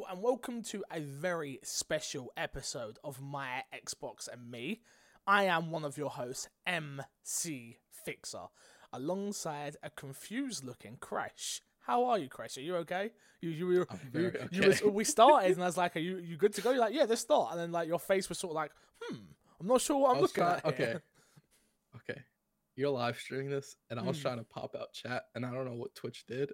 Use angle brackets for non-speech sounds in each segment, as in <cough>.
Hello and welcome to a very special episode of My Xbox and Me. I am one of your hosts, MC Fixer, alongside a confused looking Crash. How are you, Crash? Are you okay? You, you, you, you, you was, we started and I was <laughs> like, "Are you, you good to go?" You're like, "Yeah, let's start." And then like your face was sort of like, "Hmm, I'm not sure what I'm looking at." okay. here." Okay. You're live streaming this, and I was Mm. trying to pop out chat, and I don't know what Twitch did.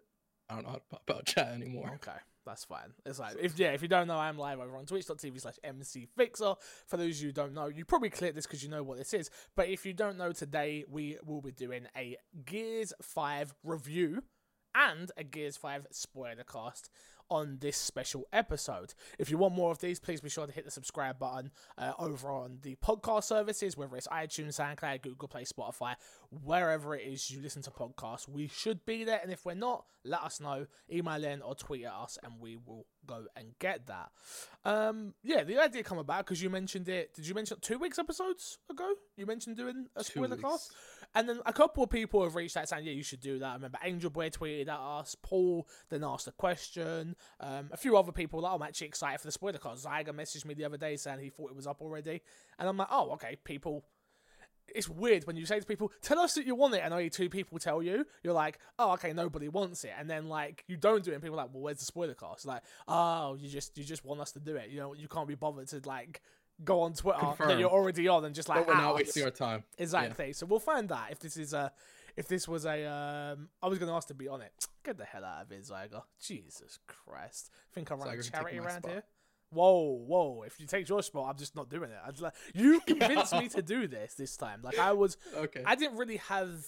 I don't know how to pop out chat anymore. Okay, that's fine. It's like if yeah, if you don't know, I'm live over on twitch.tv slash mcfixer. For those of you who don't know, you probably clicked this because you know what this is. But if you don't know, today we will be doing a Gears 5 review and a Gears 5 spoiler cast on this special episode. If you want more of these, please be sure to hit the subscribe button uh, over on the podcast services, whether it's iTunes, SoundCloud, Google Play, Spotify, wherever it is you listen to podcasts. We should be there, and if we're not, let us know. Email in or tweet at us, and we will go and get that. Um, yeah, the idea come about because you mentioned it. Did you mention two weeks episodes ago? You mentioned doing a spoiler cast. And then a couple of people have reached out saying, yeah, you should do that. I remember Angel Boy tweeted at us, Paul then asked a question. Um, a few other people like, I'm actually excited for the spoiler cast. Zyga messaged me the other day saying he thought it was up already. And I'm like, oh, okay, people. It's weird when you say to people, tell us that you want it, and only two people tell you. You're like, oh, okay, nobody wants it. And then, like, you don't do it, and people are like, well, where's the spoiler cast? Like, oh, you just you just want us to do it. You know, you can't be bothered to, like, go on Twitter that you're already on and just, like, but we're not us. wasting our time. Exactly. So we'll find that if this is a, if this was a, um, I was going to ask to be on it. Get the hell out of it, Zyger. Jesus Christ. Think I run Zyger a charity around spot. here? Whoa, whoa! If you take your spot, I'm just not doing it. I'd like you <laughs> convinced me to do this this time. Like I was, Okay. I didn't really have.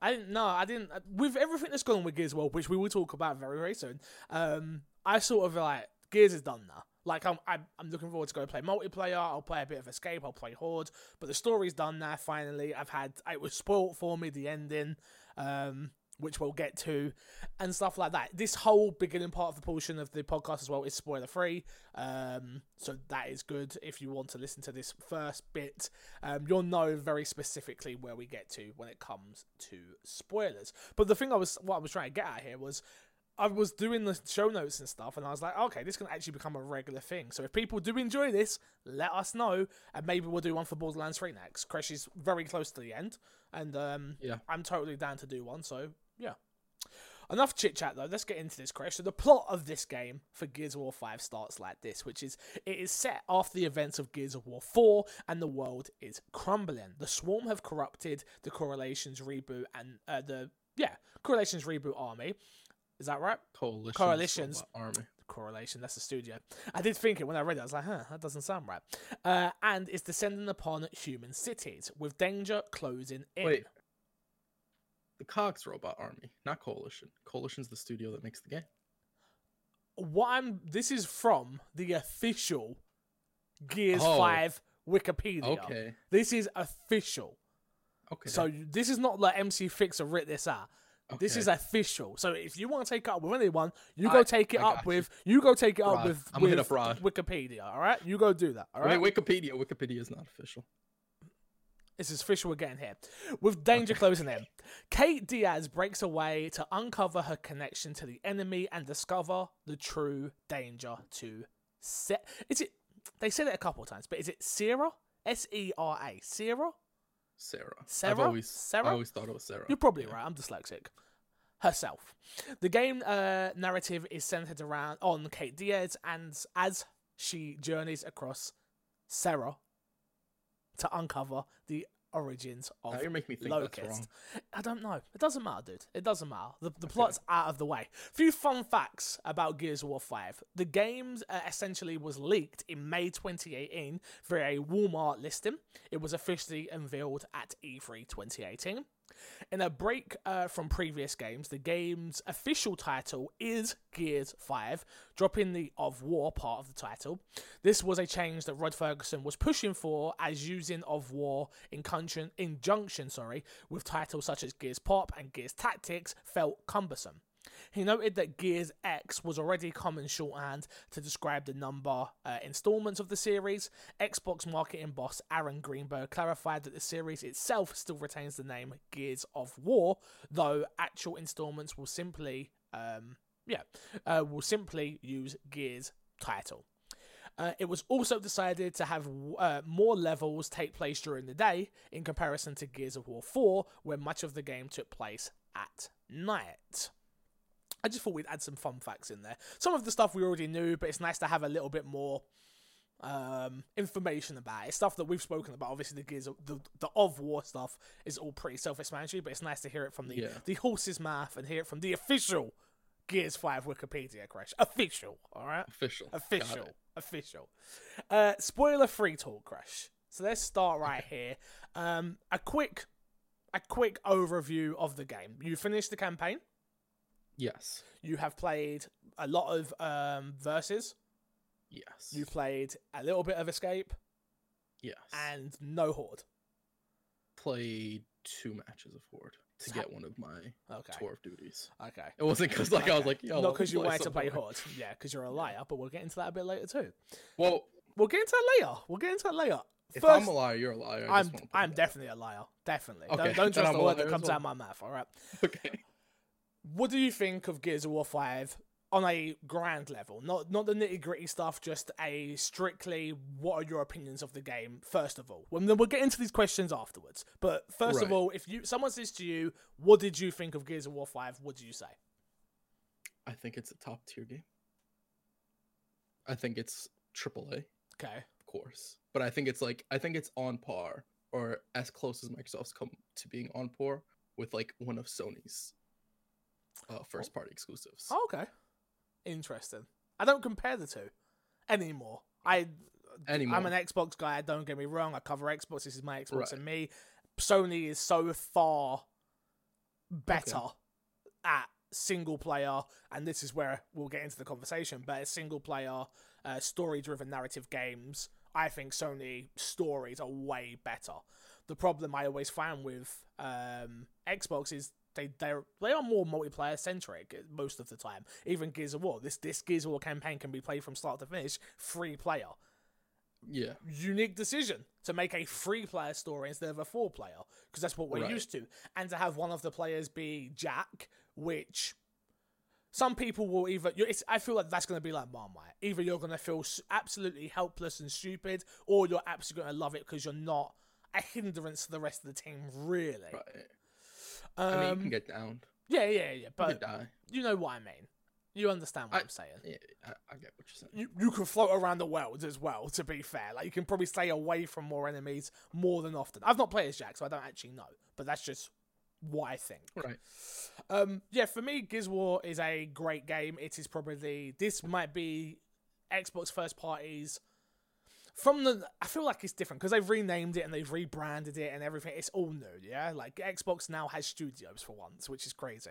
I didn't know. I didn't with everything that's gone on with Gears World, which we will talk about very very soon. Um, I sort of like Gears is done now. Like I'm, I'm, I'm looking forward to go play multiplayer. I'll play a bit of Escape. I'll play Horde. But the story's done now. Finally, I've had it was spoilt for me the ending, um, which we'll get to, and stuff like that. This whole beginning part of the portion of the podcast as well is spoiler free. Um, so that is good. If you want to listen to this first bit, um, you'll know very specifically where we get to when it comes to spoilers. But the thing I was, what I was trying to get at here was. I was doing the show notes and stuff, and I was like, okay, this can actually become a regular thing. So if people do enjoy this, let us know, and maybe we'll do one for Borderlands 3 next. Crash is very close to the end, and um, Yeah. I'm totally down to do one. So yeah. Enough chit chat though. Let's get into this, Crash. So the plot of this game for Gears of War 5 starts like this, which is it is set after the events of Gears of War 4, and the world is crumbling. The Swarm have corrupted the Correlations reboot and uh, the yeah Correlations reboot army. Is that right? Coalition. Coalitions. Army. correlation. That's the studio. I did think it when I read it. I was like, huh, that doesn't sound right. Uh, and is descending upon human cities with danger closing in. Wait. The Cogs Robot Army, not Coalition. Coalition's the studio that makes the game. What I'm. This is from the official Gears Oh. Five Wikipedia. Okay. This is official. Okay. So this is not like MC Fixer writ this out. This is official. So if you want to take it up with anyone, you I- go take it I up got you. with you go take it up with, I'm with up Rod. Wikipedia. All right, you go do that. All right. Wait, Wikipedia. Wikipedia is not official. This is official again here. With danger closing in, Kate Diaz breaks away to uncover her connection to the enemy and discover the true danger to set. Is it? They said it a couple of times, but is it Sarah? S E R A. Sarah? Sarah. Sarah? I've always, Sarah? I always thought it was Sarah. You're probably right. I'm dyslexic. Herself. The game uh, narrative is centered around on Kate Diaz and as she journeys across Sarah to uncover the origins of Now you're making me think that's Locust. wrong. I don't know. It doesn't matter, dude. It doesn't matter. The, the plot's out of the way. A Few fun facts about Gears of War 5. The game uh, essentially was leaked in May 2018 for a Walmart listing. It was officially unveiled at E E3 2018. In a break uh, from previous games, the game's official title is Gears 5, dropping the of War part of the title. This was a change that Rod Fergusson was pushing for, as using of War in conjun- injunction, sorry, with titles such as Gears Pop and Gears Tactics felt cumbersome. He noted that Gears X was already common shorthand to describe the number uh, installments of the series. Xbox marketing boss Aaron Greenberg clarified that the series itself still retains the name Gears of War, though actual installments will simply um, Yeah, uh, will simply use Gears title. Uh, it was also decided to have uh, more levels take place during the day in comparison to Gears of War 4, where much of the game took place at night. I just thought we'd add some fun facts in there. Some of the stuff we already knew, but it's nice to have a little bit more um, information about it. Stuff that we've spoken about. Obviously, the Gears, of, the the of War stuff is all pretty self-explanatory, but it's nice to hear it from the Yeah. the horse's mouth and hear it from the official Gears Five Wikipedia crash. Official, all right. Official. Official. Official. Uh, spoiler free talk crash. So let's start right <laughs> here. Um, a quick, a quick overview of the game. You finished the campaign. Yes. You have played a lot of um, verses. Yes. You played a little bit of escape yes. and no horde. played two matches of Horde to So- get one of my Okay. tour of duties. Okay. It wasn't because like I was like, yo, not because you wanted to play Horde. Yeah, because you're a liar. But we'll get into that a bit later too. Well, We'll get into that later. We'll get into that later. if I'm a liar, you're a liar. I I'm wanna put I'm definitely a liar. Definitely. Okay, Don't, don't trust the word that comes as out of my mouth. All right. <laughs> Okay. What do you think of Gears of War Five on a grand level? Not not the nitty gritty stuff. Just a strictly what are your opinions of the game? First of all, well, then we'll get into these questions afterwards. But first of all, if you someone says to you, "What did you think of Gears of War 5? What do you say? I think it's a top tier game. I think it's AAA, Okay. of course, but I think it's like I think it's on par or as close as Microsoft's come to being on par with like one of Sony's uh, first party exclusives. Oh, okay. Interesting. I don't compare the two anymore. I Anymore. I'm an Xbox guy. Don't get me wrong. I cover Xbox. This is my Xbox Right. and me. Sony is so far better at single player, and this is where we'll get into the conversation. But single player, uh, story driven narrative games, I think Sony stories are way better. The problem I always find with um, Xbox is they they they are more multiplayer centric most of the time. Even Gears of War, this this Gears of War campaign can be played from start to finish, free player yeah. unique decision to make a free player story instead of a four player because that's what we're Right. used to and to have one of the players be jack which some people will either it's, i feel like that's going to be like marmite either you're going to feel absolutely helpless and stupid or you're absolutely going to love it because you're not a hindrance to the rest of the team really Right. Um, I mean, you can get down. yeah yeah yeah You but die. you know what i mean you understand what I, am saying Yeah, I, I get what you're saying. you, you can float around the world as well, to be fair. Like, you can probably stay away from more enemies more than often. I've not played as Jack, so I don't actually know, but that's just what I think. Right. Um, yeah, for me, Gears War is a great game. It is probably, this might be Xbox first parties. From the, I feel like it's different because they've renamed it and they've rebranded it and everything. It's all new, yeah. Like Xbox now has studios for once, which is crazy.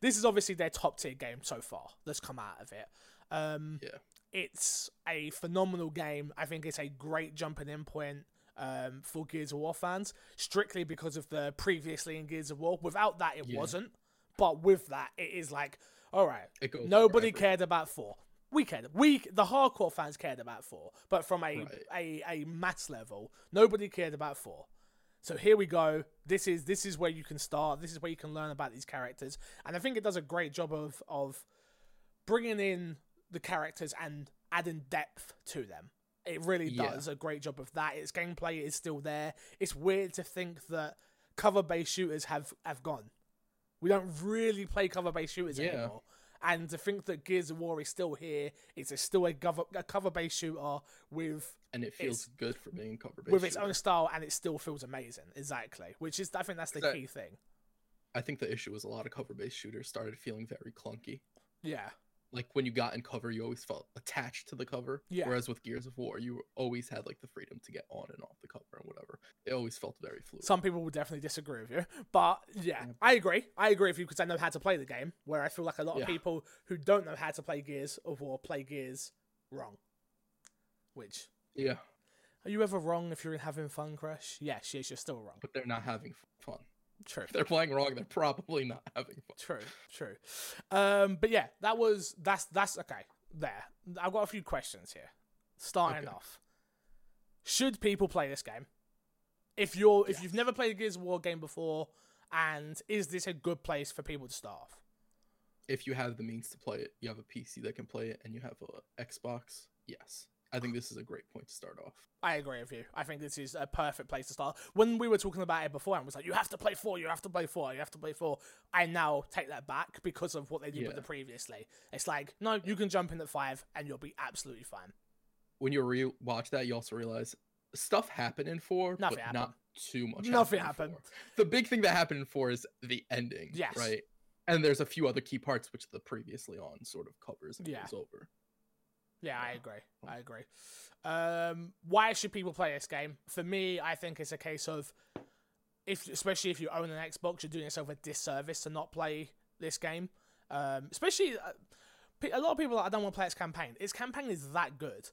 This is obviously their top tier game so far that's come out of it. Um, Yeah. it's a phenomenal game. I think it's a great jumping in point um, for Gears of War fans, strictly because of the previously in Gears of War. Without that, it Yeah. wasn't. But with that, it is like, all right, nobody cared about four. We cared. We the hardcore fans cared about four, but from a Right. a a mass level, nobody cared about four. So here we go. This is this is where you can start. This is where you can learn about these characters, and I think it does a great job of of bringing in the characters and adding depth to them. It really Yeah. does a great job of that. Its gameplay is still there. It's weird to think that cover-based shooters have have gone. We don't really play cover-based shooters Yeah. anymore. And to think that Gears of War is still here, it's a, still a, cover, a cover-based shooter with And it feels good for being cover based. with its own style, and it still feels amazing. Exactly, which is I think that's the That- key thing. I think the issue was a lot of cover based shooters started feeling very clunky. Yeah, Like when you got in cover, you always felt attached to the cover. Yeah. Whereas with Gears of War, you always had like the freedom to get on and off the cover and whatever. It always felt very fluid. Some people will definitely disagree with you, but yeah, Yeah. I agree. I agree with you because I know how to play the game. Where I feel like a lot of Yeah. people who don't know how to play Gears of War play Gears wrong. Which yeah, are you ever wrong if you're having fun, Crash? Yes, yes, you're still wrong. but they're not having fun. True, If they're playing wrong, they're probably not having fun. true, true. Um, but yeah, that was that's that's okay. There, I've got a few questions here. Starting Okay. off, should people play this game? If you're if you've never played a Gears of War game before, and is this a good place for people to start off? if you have the means to play it, you have a PC that can play it, and you have a Xbox, yes, I think this is a great point to start off. I agree with you. I think this is a perfect place to start. When we were talking about it before, I was like, you have to play four, you have to play four, you have to play four. I now take that back because of what they did with the previously. It's like, no, you can jump in at five and you'll be absolutely fine. When you re-watch that, you also realize stuff happened in four, Nothing but happened. not too much. Nothing in happened. The big thing that happened in four is the ending. Yes. Right. And there's a few other key parts which the previously on sort of covers and Yeah. goes over. Yeah, I agree. I agree. Um, why should people play this game? For me, I think it's a case of if, especially if you own an Xbox, you're doing yourself a disservice to not play this game. Um, especially uh, a lot of people. like, I don't want to play its campaign. Its campaign is that good,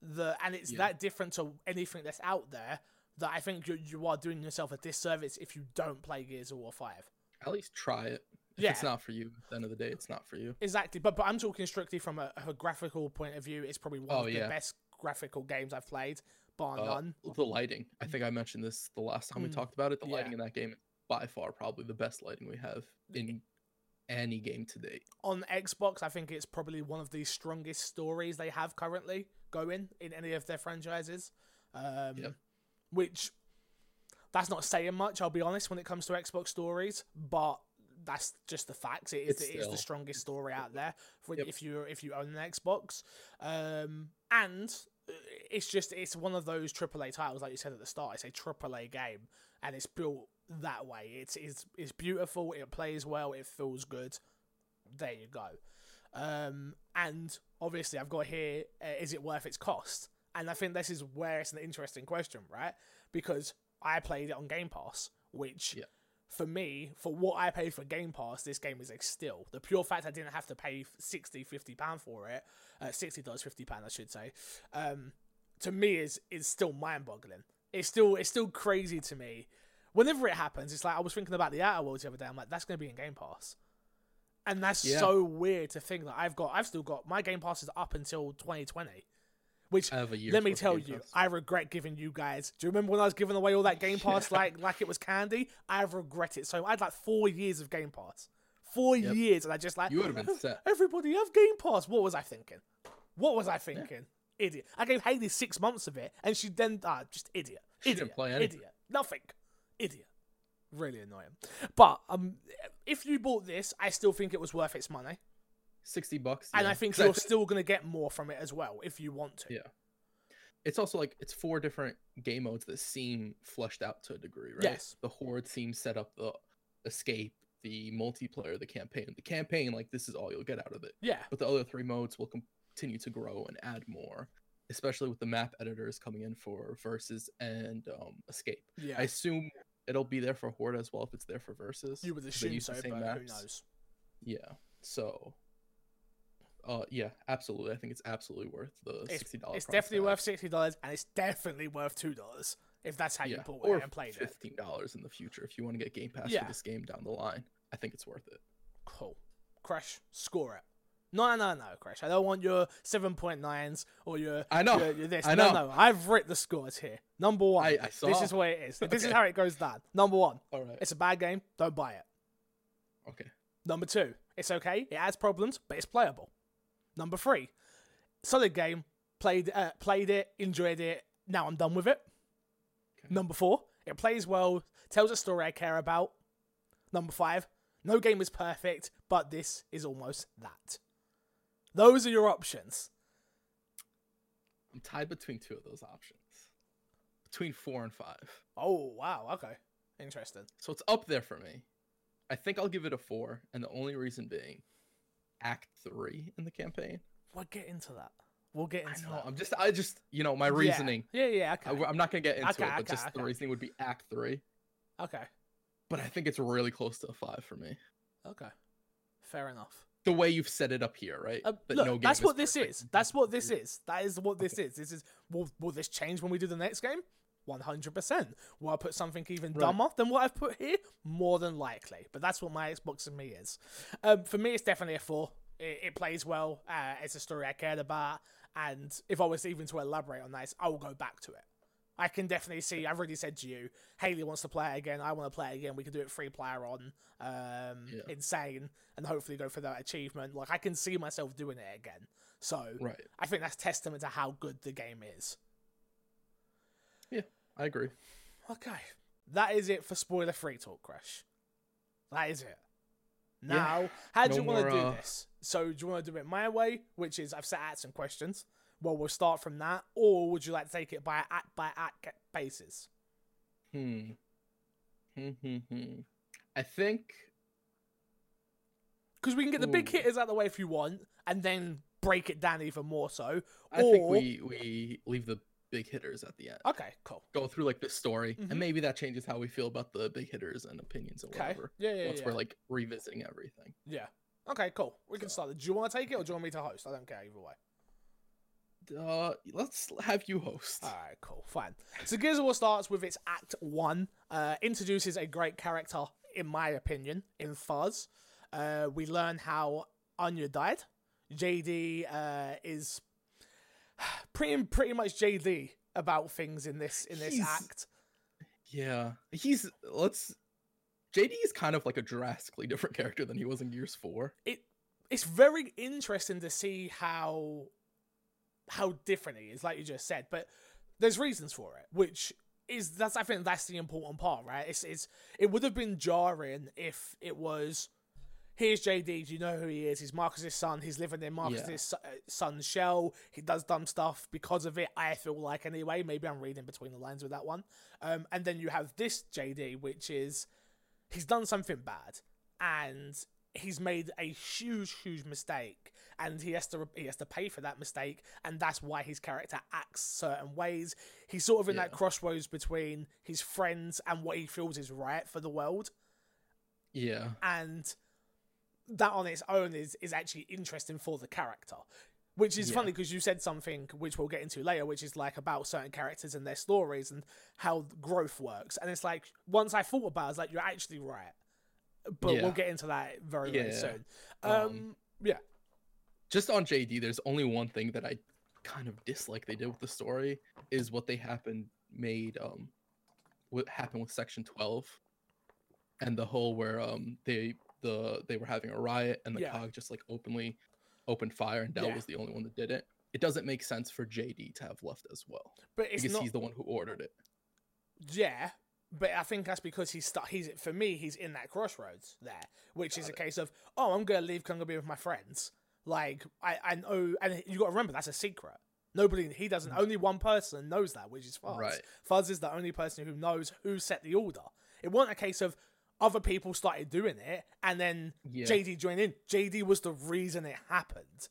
the and it's Yeah. that different to anything that's out there that I think you you are doing yourself a disservice if you don't play Gears of War Five. At least try it. If Yeah. it's not for you, at the end of the day, it's not for you. Exactly, but but I'm talking strictly from a, a graphical point of view. It's probably one Oh, of the best graphical games I've played, bar Uh, none. the lighting. I think I mentioned this the last time we Mm. talked about it. The Yeah. lighting in that game is by far probably the best lighting we have in any game to date. On Xbox, I think it's probably one of the strongest stories they have currently going in any of their franchises. Um, Yep. Which that's not saying much, I'll be honest, when it comes to Xbox stories, but that's just the facts. It is, it is the strongest story out there for Yep. if you if you own an Xbox. Um, and uh, it's just it's one of those AAA titles, like you said at the start. It's a AAA game, and it's built that way. It's it's it's beautiful. It plays well. It feels good. There you go. Um, and obviously, I've got here: uh, is it worth its cost? And I think this is where it's an interesting question, right? Because I played it on Game Pass, which. For me, for what I paid for Game Pass, this game is a steal. The pure fact I didn't have to pay 60 50 pound for it, uh, $60 50 pound I should say, um, to me is is still mind-boggling. It's still it's still crazy to me. Whenever it happens, it's like I was thinking about the Outer Worlds the other day. I'm like, that's going to be in Game Pass, and that's Yeah. so weird to think that I've got I've still got my Game Pass is up until 2020, which let me tell you, I regret giving you guys. Do you remember when I was giving away all that Game <laughs> Pass Yeah. like like it was candy? I regret it. So I had like four years of Game Pass, four Yep. years, and I just like You would have been <laughs> set. everybody have Game Pass. What was I thinking? What was I thinking? Idiot. I gave Haley six months of it, and she then ah, just idiot. She idiot. didn't play anything. Idiot. Nothing. Idiot. Really annoying. But um, if you bought this, I still think it was worth its money, Sixty bucks. and yeah. I think <laughs> you're still gonna get more from it as well if you want to. Yeah. it's also like it's four different game modes that seem fleshed out to a degree, right? Yes. The horde seems set up the escape, the multiplayer, the campaign. The campaign, like this is all you'll get out of it. Yeah. But the other three modes will continue to grow and add more, especially with the map editors coming in for versus and um, escape. Yeah. I assume it'll be there for horde as well if it's there for versus. you would assume the so, same but who knows? Yeah. So. Uh yeah, absolutely. I think it's absolutely worth the It's, sixty dollars. it's definitely worth sixty dollars, and it's definitely worth two dollars if that's how you yeah, bought or it and played it. fifteen dollars in the future if you want to get Game Pass Yeah. for this game down the line. I think it's worth it. Cool. Crash, score it. No, no, no, Crash. I don't want your 7.9s or your. I know, Your, your this. I know. no. no. I've writ the scores here. Number one. I, I saw. this is what it is. This is how it goes down. Number one, All right. it's a bad game. Don't buy it. Okay. Number two, it's okay. It has problems, but it's playable. Number three, solid game. Played, uh, played it, enjoyed it. Now I'm done with it. Okay. Number four, it plays well, tells a story I care about. Number five, no game is perfect, but this is almost that. Those are your options. I'm tied between two of those options. Between four and five. Oh wow, okay, interesting. So it's up there for me. I think I'll give it a four, and the only reason being Act Three in the campaign. We'll get into that. We'll get I into know. that. I'm just, I just, you know, my reasoning. Yeah, yeah, okay, I, am not gonna get into Okay, it, but okay, just the reasoning would be Act Three. okay, But I think it's really close to a five for me. okay. Fair enough. The way you've set it up here, right? Uh, That look, no that's what this is. That's what this is. That is what this is. This is. Will Will this change when we do the next game? One hundred percent. Will I put something even Right. dumber than what I've put here? More than likely. But that's what my Xbox and me is. Um, for me, it's definitely a four. It, it plays well. Uh, it's a story I cared about, and if I was even to elaborate on that, I will go back to it. I can definitely see. I've already said to you, Haley wants to play it again. I want to play it again. We can do it free player on um, Yeah. insane, and hopefully go for that achievement. Like I can see myself doing it again. So Right. I think that's testament to how good the game is. I agree. Okay, that is it for spoiler free talk, Crash. That is it. Yeah. Now, how do No you want to do uh, this? So, do you want to do it my way, which is I've set out some questions? Well, we'll start from that, or would you like to take it by act by act basis? Hmm. Hmm. Hmm. Hmm. I think. Because we can get the big Ooh. hitters out of the way if you want, and then break it down even more so. I think we we leave the big hitters at the end. Okay, cool. Go through like the story, Mhm. and maybe that changes how we feel about the big hitters and opinions and Okay. whatever. Yeah, yeah, Once yeah. we're like revisiting everything. yeah. Okay, cool. We can So- start. Do you want to take it, or do you want me to host? I don't care either way. Uh, let's have you host. All right, cool, fine. So Gears of War starts with its Act One, uh, introduces a great character, in my opinion, in Fahz. Uh, we learn how Anya died. JD uh, is <sighs> pretty pretty much JD about things in this in this He's- act. Yeah, he's let's. JD is kind of like a drastically different character than he was in Gears Four. It it's very interesting to see how how different he is, like you just said. But there's reasons for it, which is that's I think that's the important part, right? It's it's it would have been jarring if it was here's JD, do you know who he is? He's Marcus's son. He's living in Marcus's Yeah. uh, son's shell. He does dumb stuff because of it. I feel like anyway. Maybe I'm reading between the lines with that one. Um, and then you have this JD, which is he's done something bad and he's made a huge, huge mistake, and he has to he has to pay for that mistake, and that's why his character acts certain ways. He's sort of in that crossroads between his friends and what he feels is right for the world, Yeah, and that on its own is is actually interesting for the character. Which is Yeah. funny because you said something which we'll get into later, which is like about certain characters and their stories and how growth works. And it's like once I thought about it, I was like, you're actually right. But Yeah. we'll get into that very, very soon. Um, Um, yeah. just on JD, there's only one thing that I kind of dislike they did with the story is what they happened made um what happened with Section Twelve, and the whole where um they the they were having a riot and the Yeah. cog just like openly opened fire and Del Yeah. was the only one that did it. It doesn't make sense for JD to have left as well But it's because not he's the one who ordered it. Yeah, but I think that's because he's stuck. he's for me he's in that crossroads there, which is a case of oh I'm gonna leave, I'm gonna be with my friends. Like I I know, and you got to remember that's a secret. Nobody he doesn't. Only one person knows that, which is Fahz. Mm. Right. Fahz is the only person who knows who set the order. It wasn't a case of other people started doing it and then Yeah. JD joined in. JD was the reason it happened.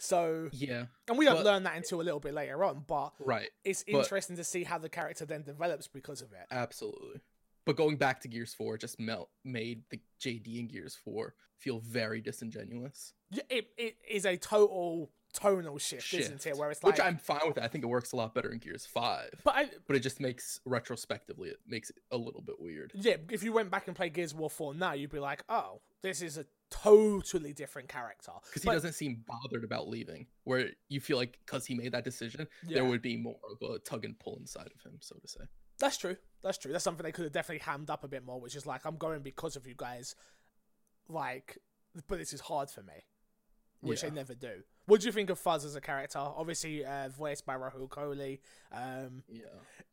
So, Yeah, and we don't but- learn that until a little bit later on, but right. it's But- interesting to see how the character then develops because of it. Absolutely. But going back to Gears 4 just melt made the JD in Gears 4 feel very disingenuous. Yeah, it, it is a total tonal shift, isn't it? Where it's like, Which I'm fine with. It. I think it works a lot better in Gears 5. but I, But it just makes retrospectively it makes it a little bit weird. yeah, if you went back and played Gears War 4 now, you'd be like, oh, this is a totally different character. Because he doesn't seem bothered about leaving. Where you feel like because he made that decision, Yeah. there would be more of a tug and pull inside of him, so to say. That's true. That's true. That's something they could have definitely hammed up a bit more, which is like, I'm going because of you guys. Like, but this is hard for me, which Yeah. they never do. What do you think of Fahz as a character? Obviously, uh, voiced by Rahul Kohli. Um, Yeah.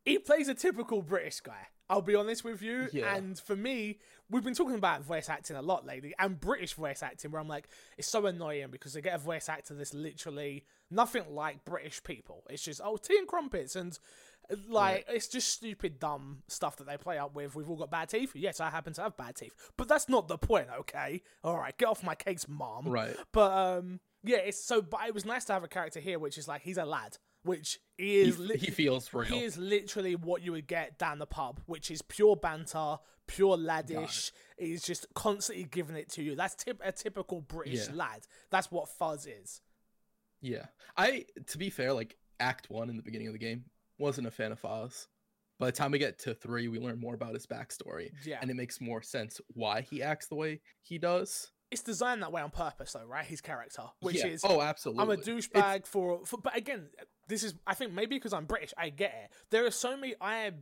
he plays a typical British guy. I'll be honest with you. Yeah. And for me, we've been talking about voice acting a lot lately, and British voice acting, where I'm like, it's so annoying because they get a voice actor that's literally nothing like British people. It's just oh, tea and crumpets, and like it's just stupid, dumb stuff that they play up with. We've all got bad teeth. Yes, I happen to have bad teeth, but that's not the point. Okay, all right, get off my case, mom. Right. But um, yeah, it's so. But it was nice to have a character here, which is like he's a lad, which he He, is. lit- he feels real. he is literally what you would get down the pub, which is pure banter, pure laddish. He's just constantly giving it to you. That's tip- a typical British Yeah. lad. That's what Fahz is. Yeah. I to be fair, like Act One in the beginning of the game, wasn't a fan of Fahz. By the time we get to three, we learn more about his backstory. Yeah. And it makes more sense why he acts the way he does. It's designed that way on purpose, though, right? His character, which Yeah. is Oh absolutely. I'm a It's- douchebag for, for. But again, this is I think maybe because I'm British, I get it. There are so many I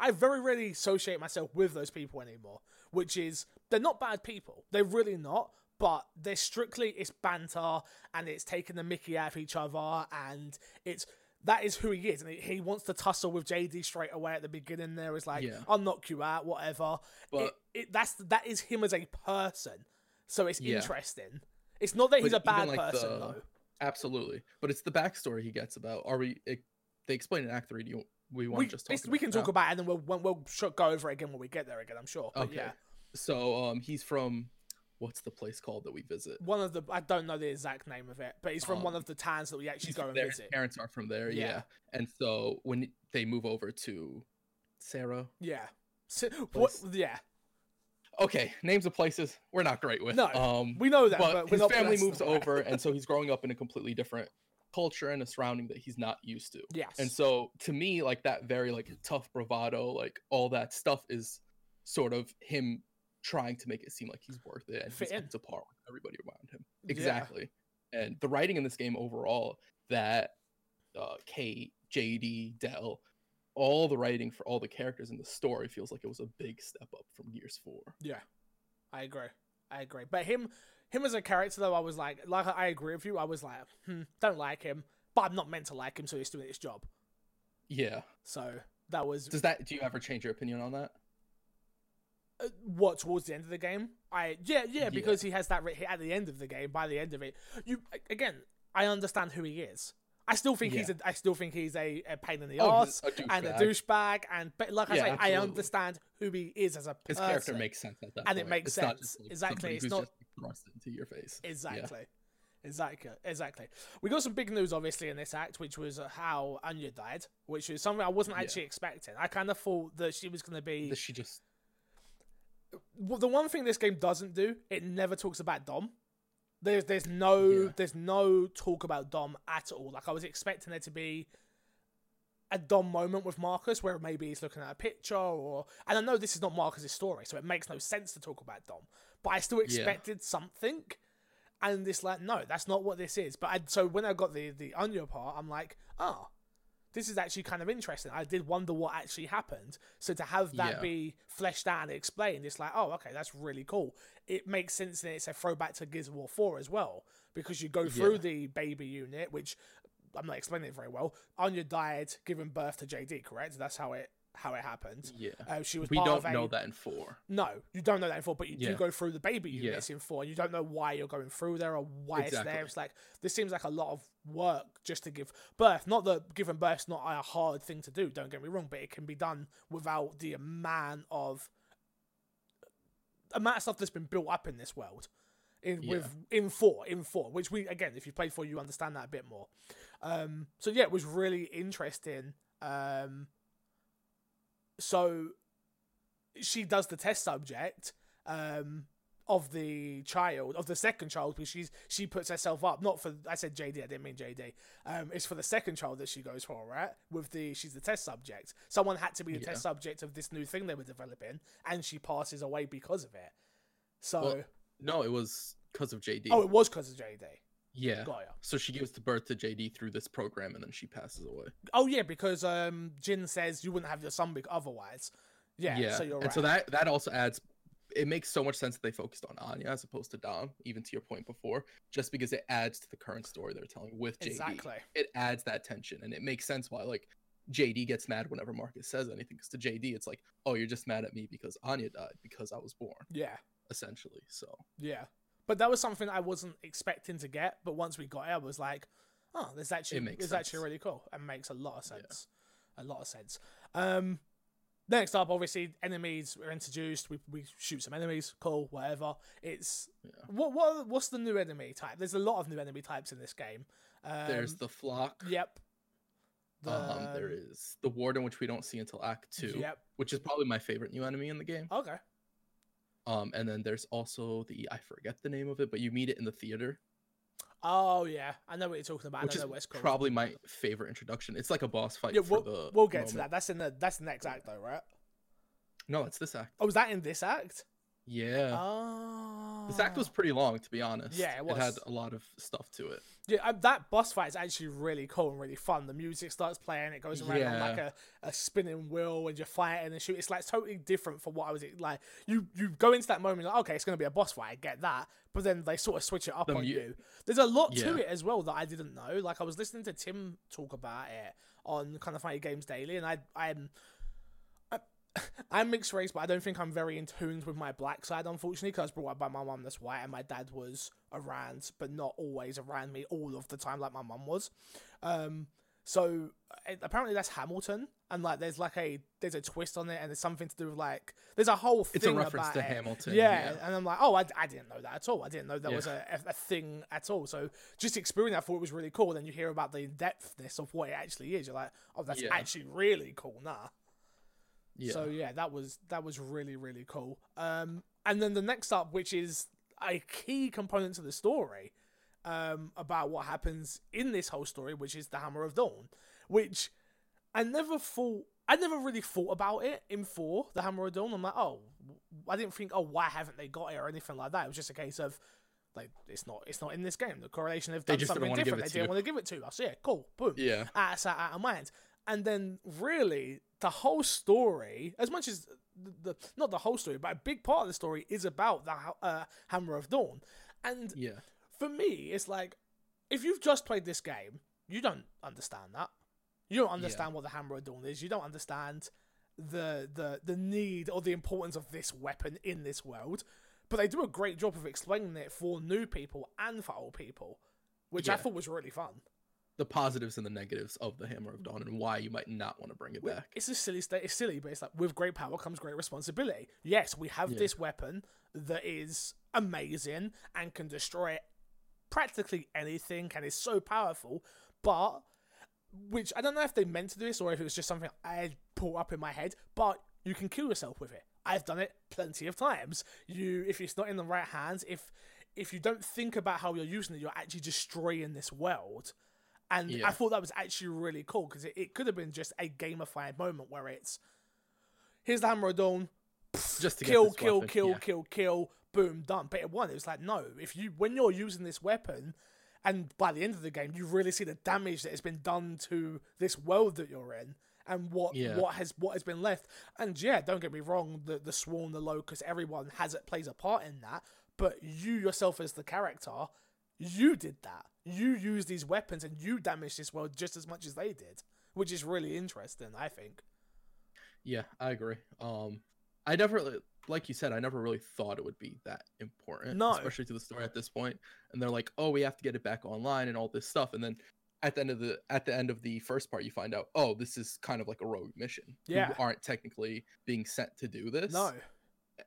I very rarely associate myself with those people anymore, which is they're not bad people. They're really not, but they're strictly it's banter and it's taking the mickey out of each other and it's that is who he is and he wants to tussle with JD straight away at the beginning there is like Yeah. I'll knock you out whatever But- it, it, that's that is him as a person so it's Yeah. interesting it's not that he's a bad like, person the- though Absolutely, but it's the backstory he gets about. Are we? It, they explain in Act Three. Do you? We want we, to just talk. we can talk now? about it and then we'll we'll, we'll go over it again when we get there again I'm sure but Okay. yeah So um, he's from what's the place called that we visit? one of the I don't know the exact name of it but he's from one Um, of the towns that we actually go and there. His visit parents are from there. Yeah. Yeah. And so when they move over to Sera, yeah so, what, yeah okay, names of places we're not great with. No, um, we know that but, but, his family moves over, and so he's growing up in a completely different culture and a surrounding that he's not used to. yes And so to me, like that very like tough bravado, like all that stuff is sort of him trying to make it seem like he's worth it and Fit he's in. up to par with everybody around him. Yeah. Exactly. And the writing in this game overall, that uh, Kate, JD, Del, all the writing for all the characters in the story feels like it was a big step up from Gears Four. Yeah, I agree. I agree. But him, him as a character though, I was like, like I agree with you. I was like, hmm, don't like him, but I'm not meant to like him, so he's doing his job. Yeah. So that was Does that? Do you ever change your opinion on that? uh, what towards the end of the game. I yeah yeah Yeah. because he has that ri- at the end of the game. By the end of it, you again, I understand who he is. I still think he's a I still think he's a, a pain in the Oh, ass a and a douchebag. and but like I Yeah, say, I understand who he is as a person. His character makes sense at that And it makes It's sense. like, Exactly, it's not- just thrust into your face. Yeah. Exactly. Exactly. Exactly. We got some big news, obviously, in this act, which was how Anya died, which is something I wasn't Yeah. actually expecting. I kind of thought that she was going to be. That she just Well, the one thing this game doesn't do, it never talks about Dom. There's there's no Yeah. there's no talk about Dom at all. Like I was expecting there to be a Dom moment with Marcus where maybe he's looking at a picture or and I know this is not Marcus's story, so it makes no sense to talk about Dom. But I still expected something. And it's like, no, that's not what this is. But I, so when I got the the Anya part, I'm like, oh, this is actually kind of interesting. I did wonder what actually happened. So to have that Yeah. be fleshed out and explained, it's like, oh, okay, that's really cool. It makes sense that it's a throwback to Gears of War 4 as well, because you go through Yeah. the baby unit, which I'm not explaining it very well. Anya died giving birth to JD, correct? That's how it how it happened. yeah. Uh, she was We don't a, know that in four. no, you don't know that in four, but you do go through the baby Yeah. units in four, and you don't know why you're going through there or why it's there. It's like this seems like a lot of work just to give birth. Not that giving birth's not a hard thing to do. Don't get me wrong, but it can be done without the amount of amount of stuff that's been built up in this world. In Yeah. with in four, in four, which we again, if you played four, you understand that a bit more. Um, so yeah, it was really interesting. Um, so she does the test subject um, of the child of the second child because she's she puts herself up not for I said JD I didn't mean JD um, it's for the second child that she goes for right? With the she's the test subject. Someone had to be the Yeah. test subject of this new thing they were developing and she passes away because of it. So Well, No, it was because of JD. oh it was because of JD yeah. ya. So she gives the birth to JD through this program, and then she passes away. oh yeah because um Jinn says you wouldn't have your son otherwise yeah, so you're and right so that that also adds. It makes so much sense that they focused on Anya as opposed to Dom, even to your point before, just because it adds to the current story they're telling with JD. exactly It adds that tension, and it makes sense why like JD gets mad whenever Marcus says anything. Because to JD, it's like, oh, you're just mad at me because Anya died because I was born, yeah essentially. So Yeah. But that was something I wasn't expecting to get, but once we got it, I was like, oh, this actually it's actually really cool and makes a lot of sense. A lot of sense. Um next up obviously enemies were introduced. We we shoot some enemies, cool, whatever. It's Yeah. what what what's the new enemy type? There's a lot of new enemy types in this game. Um, there's the flock. Yep. Um, there is the warden, which we don't see until Act Two, Yep. which is probably my favorite new enemy in the game. Okay. Um, and then there's also the I forget the name of it, but you meet it in the theater, Oh yeah, I know what you're talking about. which I don't is know what it's probably my favorite introduction. It's like a boss fight yeah, we'll, the. we'll get to that. That's in the that's the next act though, right? No, it's this act. Oh, was that in this act? Yeah. Oh. This act was pretty long, to be honest. Yeah, it It had a lot of stuff to it. Yeah, um, that boss fight is actually really cool and really fun. The music starts playing, it goes around on like a, a spinning wheel, and you're fighting and shoot. It's like totally different from what I was like. You you go into that moment, like, okay, it's gonna be a boss fight, I get that, but then they sort of switch it up The on mu- you. There's a lot to it as well that I didn't know. Like I was listening to Tim talk about it on Kinda Funny Games Daily, and I I'm. <laughs> I'm mixed race, but I don't think I'm very in tune with my black side, unfortunately, because I was brought up by my mum that's white, and my dad was around, but not always around me all of the time, like my mum was. Um, so uh, apparently that's Hamilton, and like there's like a there's a twist on it, and there's something to do with like there's a whole thing It's a reference about to it. Hamilton. Yeah, and I'm like, oh, I, I didn't know that at all. I didn't know that Yeah. was a, a, a thing at all. So just experiencing that, I thought it was really cool. Then you hear about the depthness of what it actually is. You're like, oh, that's Yeah. actually really cool. Nah. Yeah. So yeah, that was that was really really cool. Um, and then the next up, which is a key component to the story, um, about what happens in this whole story, which is the Hammer of Dawn, which I never thought. I never really thought about it in four, the Hammer of Dawn. I'm like, oh, I didn't think, oh, why haven't they got it or anything like that. It was just a case of, like, it's not, it's not in this game. The correlation have They done something different. They didn't you. want to give it to us. Yeah, cool, boom yeah. out of sight, out of mind. And then, really, the whole story, as much as the, the not the whole story, but a big part of the story is about the uh, Hammer of Dawn. And Yeah. for me, it's like if you've just played this game, you don't understand that. You don't understand what the Hammer of Dawn is. You don't understand the the the need or the importance of this weapon in this world. But they do a great job of explaining it for new people and for old people, which I thought was really fun. The positives and the negatives of the Hammer of Dawn and why you might not want to bring it Well, back. It's a silly state. It's silly, but it's like with great power comes great responsibility. Yes, we have Yeah. this weapon that is amazing and can destroy practically anything and is so powerful, but which I don't know if they meant to do this or if it was just something I had pulled up in my head, but you can kill yourself with it. I've done it plenty of times. You if it's not in the right hands, if if you don't think about how you're using it, you're actually destroying this world. And I thought that was actually really cool because it, it could have been just a gamified moment where it's here's the hammer of dawn, Just to get kill, kill, weapon, kill, yeah. kill, kill, boom, done. But it won. It was like no, if you when you're using this weapon, and by the end of the game, you really see the damage that has been done to this world that you're in, and what Yeah. what has what has been left. And yeah, don't get me wrong, the the Swarm, the locust, everyone has it plays a part in that. But you yourself as the character, you did that. You used these weapons and you damaged this world just as much as they did, which is really interesting. I think. Yeah, I agree. Um, I never, like you said, I never really thought it would be that important, No. especially to the story at this point. And they're like, "Oh, we have to get it back online and all this stuff." And then at the end of the at the end of the first part, you find out, "Oh, this is kind of like a rogue mission. Yeah. you aren't technically being sent to do this." No,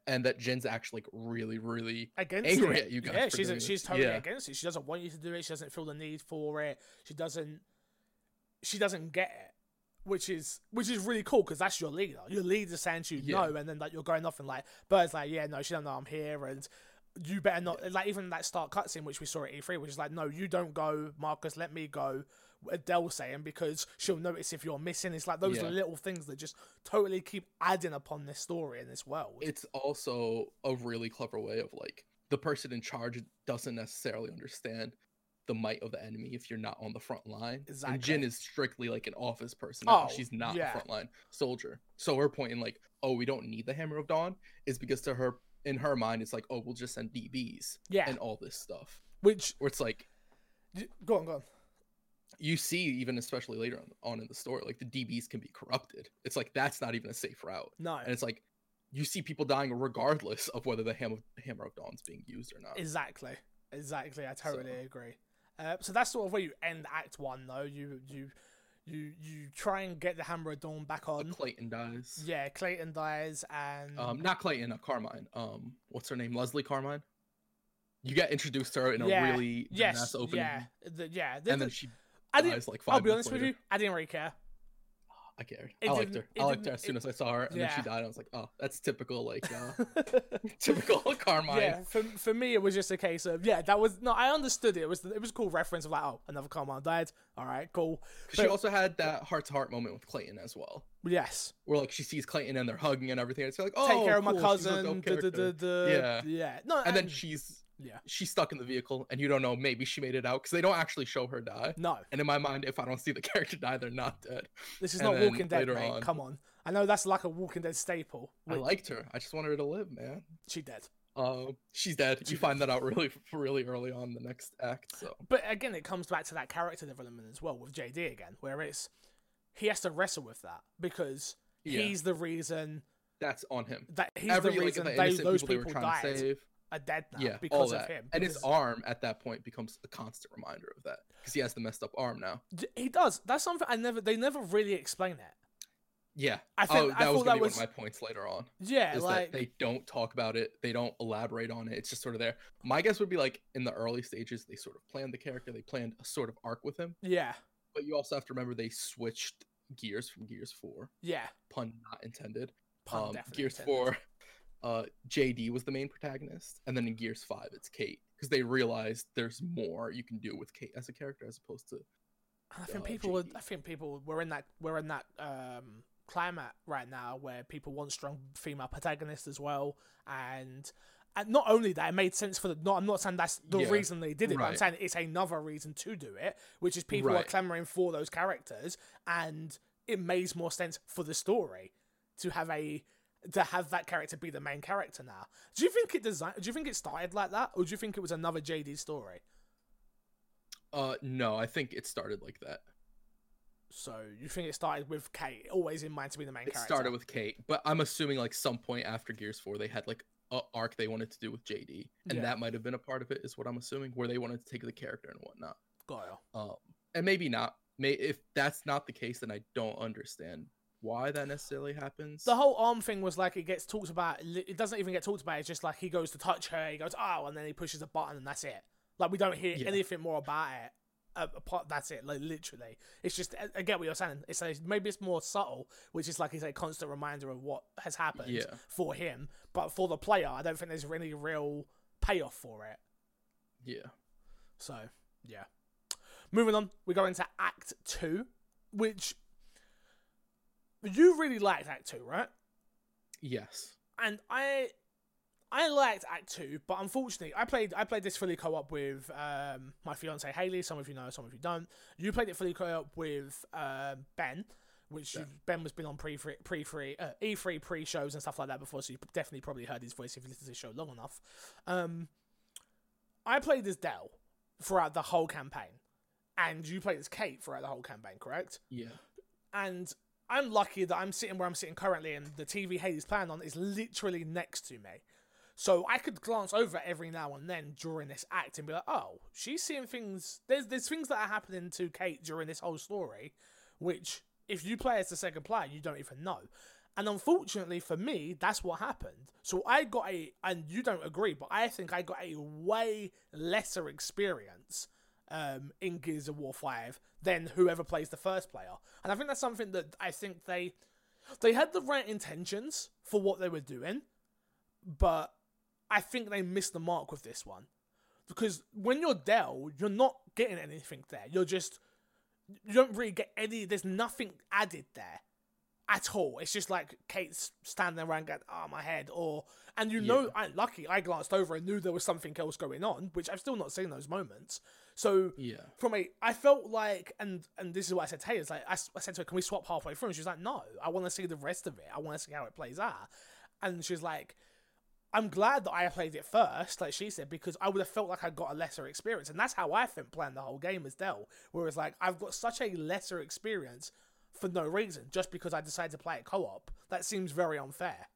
and that Jinn's actually like really, really against angry it. at you guys Yeah, she's doing she's totally Yeah. against it. She doesn't want you to do it. She doesn't feel the need for it. She doesn't. She doesn't get it, which is which is really cool because that's your leader. Your leader's saying to you Yeah. no, and then like you're going off and like Baird's like yeah no she don't know I'm here and. You better not like even that start cutscene which we saw at E3, which is like, no, you don't go, Marcus. Let me go. Adele saying because she'll notice if you're missing. It's like those Yeah. little things that just totally keep adding upon this story in this world. it's also a really clever way of like the person in charge doesn't necessarily understand the might of the enemy if you're not on the front line. Exactly. And Jinn is strictly like an office person. Oh, She's not yeah. a frontline soldier. So her point in like, oh, we don't need the Hammer of Dawn is because to her in her mind it's like, oh, we'll just send DBs yeah, and all this stuff. which Where it's like go on, go on. You see even especially later on, on in the story, like the DBs can be corrupted. It's like that's not even a safe route. No, And it's like you see people dying regardless of whether the Hammer Hammer of Dawn's being used or not. Exactly. Exactly. I totally So- agree. Uh, so that's sort of where you end Act One, though. You you you you try and get the Hammer of Dawn back on. Clayton dies. Yeah, Clayton dies, and Um, not Clayton, uh, Carmine. Um, what's her name? Leslie Carmine. You get introduced to her in a Yeah, really yes, opening, yeah, the, yeah. the- and then the- she I didn't. like 5 I'll be honest with you. I didn't really care. I cared. It I liked her. I liked her as soon as I saw her, and then she died. I was like, oh, that's typical, like uh, <laughs> <laughs> typical <laughs> Carmine. Yeah, for, for me it was just a case of yeah, that was no, I understood it. It was it was a cool reference of like oh another Carmine died. All right, cool. she also had that heart to heart moment with Clayton as well, Yes, where like she sees Clayton and they're hugging and everything. It's like, oh, take care of my cool, she's a cousin. dope duh, duh, duh, character. duh. Yeah. yeah. No, And then she's yeah, she's stuck in the vehicle, and you don't know. Maybe she made it out because they don't actually show her die. no, And in my mind, if I don't see the <laughs> character die, they're not dead. this is And not Walking Dead, mate. on- Come on, I know that's like a Walking Dead staple. I liked her. I just wanted her to live, man. she dead. Uh, she's dead. She you find that out really, really early on the next act. So But again, it comes back to that character development as well with JD again, where it's he has to wrestle with that because yeah, he's the reason that's on him. that he's Every the like reason the they, those people people died are dead now Yeah, all because of that. him. And his arm at that point becomes a constant reminder of that because he has the messed up arm now. He does. That's something I never. They never really explain that. Yeah. I think- oh, I was thought gonna that be was- one of my points later on. Yeah, is like that they don't talk about it, they don't elaborate on it. It's just sort of there. My guess would be like in the early stages, they sort of planned the character, they planned a sort of arc with him. yeah, But you also have to remember they switched gears from Gears Four, yeah. pun not intended. Pun um, Gears intended. Four, uh, JD was the main protagonist, and then in Gears Five, it's Kate because they realized there's more you can do with Kate as a character as opposed to I think uh, people. Were, JD. I think people. We're in that. We're in that um, climate right now where people want strong female protagonists as well, and. And not only that, it made sense for the. Not, I'm not saying that's the Yeah, reason they did it, but I'm saying it's another reason to do it, which is people are clamoring for those characters, and it makes more sense for the story to have a to have that character be the main character now. Do you think it design? Do you think it started like that, or do you think it was another JD story? Uh, no, I think it started like that. So you think it started with Kate always in mind to be the main character? It character? started with Kate, but I'm assuming like some point after Gears Four, they had like a arc they wanted to do with JD, and Yeah. that might have been a part of it, is what I'm assuming, where they wanted to take the character and whatnot. Got ya. Um, and maybe not. May if that's not the case, then I don't understand why that necessarily happens. The whole arm thing was like it gets talked about. It doesn't even get talked about. It's just like he goes to touch her, he goes oh, and then he pushes a button, and that's it. Like we don't hear Yeah. anything more about it. Uh, apart, that's it. Like literally, it's just I, get what you're saying. It's a, maybe it's more subtle, which is like it's a constant reminder of what has happened Yeah. for him. But for the player, I don't think there's any real payoff for it. yeah. So, yeah. Moving on, we go into Act 2, which you really liked Act 2, right? Yes. And I I liked Act 2, but unfortunately, I played I played this fully co-op with um, my fiance Haley, some of you know, some of you don't. You played it fully co-op with um, Ben, which Yeah. Ben has been on pre pre pre uh, E3 pre shows and stuff like that before, so you definitely probably heard his voice if you listened to the show long enough. Um, I played as Del throughout the whole campaign, and you played as Kate throughout the whole campaign, correct? Yeah. And I'm lucky that I'm sitting where I'm sitting currently, and the TV Hades playing on is literally next to me. So I could glance over every now and then during this act and be like, "Oh, she's seeing things. There's there's things that are happening to Kate during this whole story, which if you play as the second player, you don't even know." And unfortunately for me, that's what happened. So I got a, and you don't agree, but I think I got a way lesser experience um, in Gears of War Five than whoever plays the first player. And I think that's something that I think they they had the right intentions for what they were doing, but I think they missed the mark with this one. Because when you're Del, you're not getting anything there. You're just you don't really get any there's nothing added there at all. It's just like Kate's standing around going, oh my head or and you know I'm lucky I glanced over and knew there was something else going on, which I've still not seen those moments. So Yeah. from a I felt like and and this is what I said to Taylor, it's like I, I said to her, Can we swap halfway through? And she was like, No, I wanna see the rest of it. I wanna see how it plays out. And she's like I'm glad that I played it first, like she said, because I would have felt like I got a lesser experience. And that's how I think playing the whole game as Del. Whereas like I've got such a lesser experience for no reason, just because I decided to play it co op. That seems very unfair.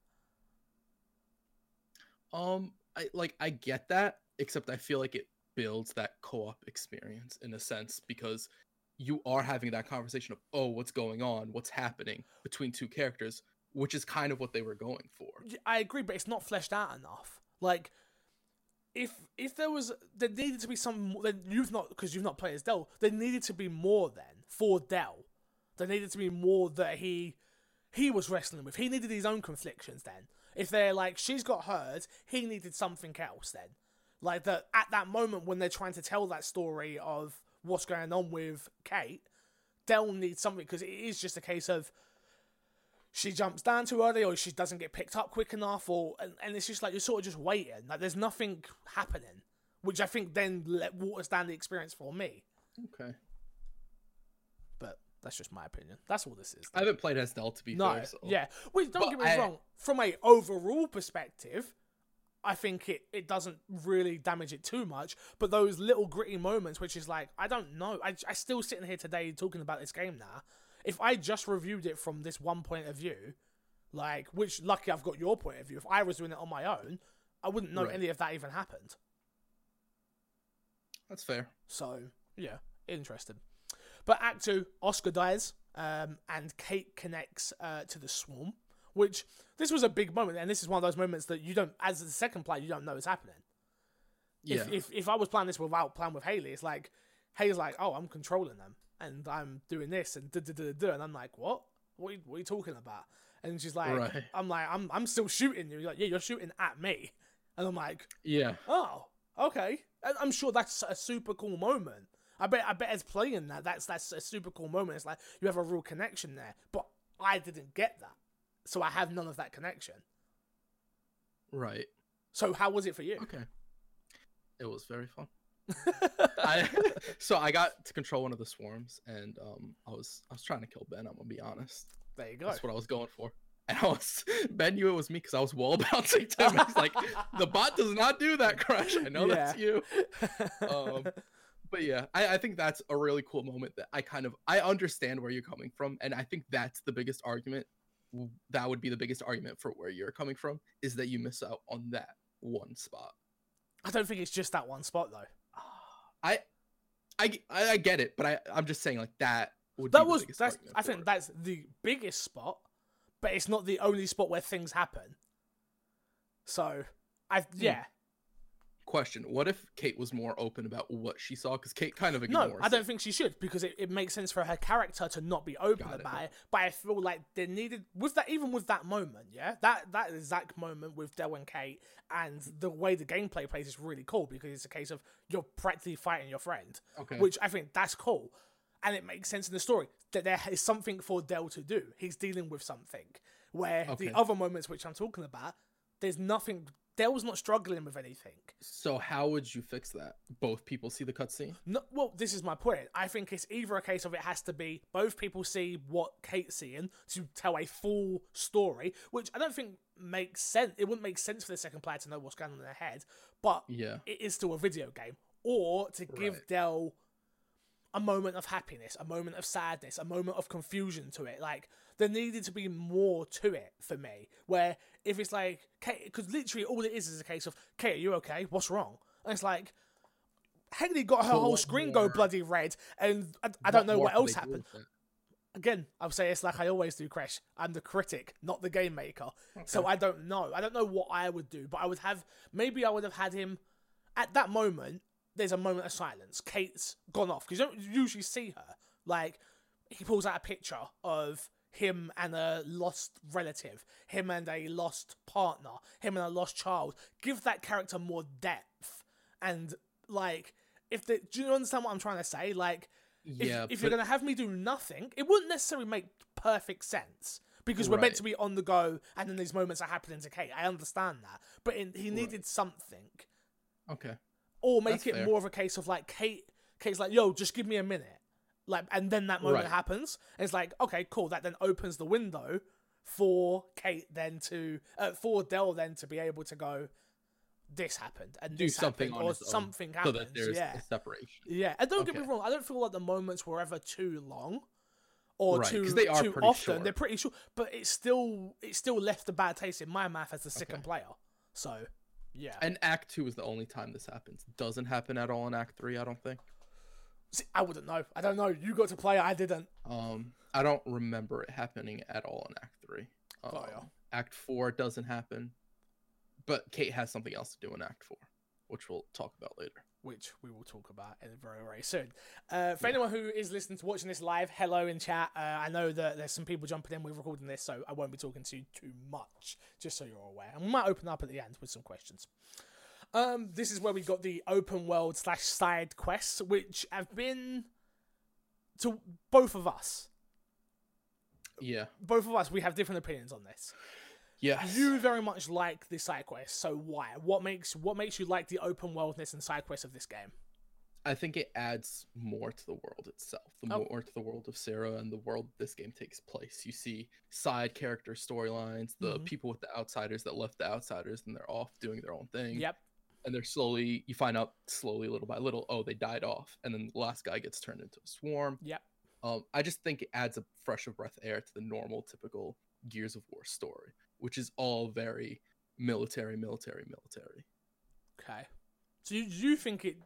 Um, I like I get that, except I feel like it builds that co-op experience in a sense because you are having that conversation of oh, what's going on, what's happening between two characters, which is kind of what they were going for. i agree, but it's not fleshed out enough. Like, if if there was, there needed to be some. Then you've not because you've not played as Del. There needed to be more then for Del, There needed to be more that he he was wrestling with. He needed his own conflictions then. If they're like she's got hers, he needed something else then. Like that at that moment when they're trying to tell that story of what's going on with Kate, Del needs something because it is just a case of she jumps down too early or she doesn't get picked up quick enough or and, and it's just like you're sort of just waiting. Like there's nothing happening. Which I think then let waters down the experience for me. Okay. But that's just my opinion. That's all this is. I haven't played as Del to be No, fair. So. yeah. Wait, don't But get me I- wrong. From a overall perspective, I think it, it doesn't really damage it too much. But those little gritty moments, which is like, I don't know. I, I still sitting here today talking about this game now. If I just reviewed it from this one point of view, like, which lucky I've got your point of view. If I was doing it on my own, I wouldn't know Right. any of that even happened. That's fair. So yeah, interesting. But Act Two, Oscar dies, um, and Kate connects uh, to the swarm. Which this was a big moment, and this is one of those moments that you don't, as the second player, you don't know is happening. Yeah. If, if if I was playing this without playing with Haley, it's like Haley's like, oh, I'm controlling them, and I'm doing this, and da da da da, and I'm like, what? What are you, what are you talking about? And she's like, Right. I'm like, I'm I'm still shooting you. Like, yeah, you're shooting at me, and I'm like, yeah. oh, okay. And I'm sure that's a super cool moment. I bet I bet as playing that, that's that's a super cool moment. It's like you have a real connection there. But I didn't get that. So I have none of that connection. Right. So how was it for you? Okay. It was very fun. <laughs> I <laughs> so I got to control one of the swarms, and um, I was I was trying to kill Ben. I'm gonna be honest. there you go. That's what I was going for. And I was <laughs> Ben knew it was me because I was wall bouncing to him. He's like, the bot does not do that, Crush. I know that's you. Um, but yeah, I, I think that's a really cool moment that I kind of I understand where you're coming from, and I think that's the biggest argument. That would be the biggest argument for where you're coming from is that you miss out on that one spot. I don't think it's just that one spot though. I, I, I get it, but I I'm just saying like that would That was that's I think it. that's the biggest spot, but it's not the only spot where things happen. So I Hmm. yeah. Question. What if Kate was more open about what she saw? Because Kate kind of ignores. No, I don't it. think she should because it, it makes sense for her character to not be open Got about it. But I feel like they needed was that even with that moment, yeah, that that exact moment with Del and Kate and the way the gameplay plays is really cool because it's a case of you're practically fighting your friend, Okay. which I think that's cool, and it makes sense in the story that there is something for Del to do. He's dealing with something where Okay. the other moments which I'm talking about, there's nothing. Del's not struggling with anything. So how would you fix that? Both people see the cutscene. No, well, this is my point. I think it's either a case of it has to be both people see what Kate's seeing to tell a full story, which I don't think makes sense. It wouldn't make sense for the second player to know what's going on in their head, but Yeah. it is still a video game. Or to give Right. Del a moment of happiness, a moment of sadness, a moment of confusion to it. Like there needed to be more to it for me. Where if it's like, because literally all it is is a case of, Kate, are you okay? What's wrong? And it's like, Haley got her whole screen go bloody red, and I, I don't know more what else happened. Again, I'll say it's like I always do, Crash. I'm the critic, not the game maker. So I don't know. I don't know what I would do, but I would have maybe I would have had him at that moment. There's a moment of silence. Kate's gone off because you don't usually see her. Like he pulls out a picture of him and a lost relative, him and a lost partner, him and a lost child. Give that character more depth and like if the do you understand what I'm trying to say? Like if, Yeah. if you're going to have me do nothing, it wouldn't necessarily make perfect sense because we're meant to be on the go, and then these moments are happening to Kate. I understand that, but in, he needed something, Okay. or make That's it fair. more of a case of like Kate. Kate's like, "Yo, just give me a minute," like, and then that moment Right. happens. It's like, okay, cool. That then opens the window for Kate then to uh, for Del then to be able to go. This happened, and Do something happened, on or something so happens. that there's yeah, a separation. yeah, and don't get me wrong, I don't feel like the moments were ever too long or Right, too they are too often. short. They're pretty short, but it still it still left a bad taste in my mouth as the second player. So, yeah, And Act Two is the only time this happens. Doesn't happen at all in Act Three. I don't think. See, I wouldn't know. I don't know. You got to play it. I didn't. Um, I don't remember it happening at all in Act Three. Ya. Um, Act Four doesn't happen, but Kate has something else to do in Act Four, which we'll talk about later. which we will talk about in very very soon. Uh, for anyone who is listening to watching this live, hello in chat. Uh, I know that there's some people jumping in. We're recording this, so I won't be talking to you too much, just so you're aware. And we might open up at the end with some questions. Um, this is where we've got the open world slash side quests, which have been to both of us. Yeah. Both of us, we have different opinions on this. Yeah. You very much like the side quests, so why? What makes what makes you like the open worldness and side quests of this game? I think it adds more to the world itself, the Oh. more to the world of Sera and the world this game takes place. You see side character storylines, the Mhm. people with the outsiders that left the outsiders and they're off doing their own thing. Yep. And they're slowly, you find out slowly, little by little, oh, they died off. And then the last guy gets turned into a swarm. Yep. Um, I just think it adds a fresh of breath air to the normal, typical Gears of War story, which is all very military, military, military. Okay. So you, you think it?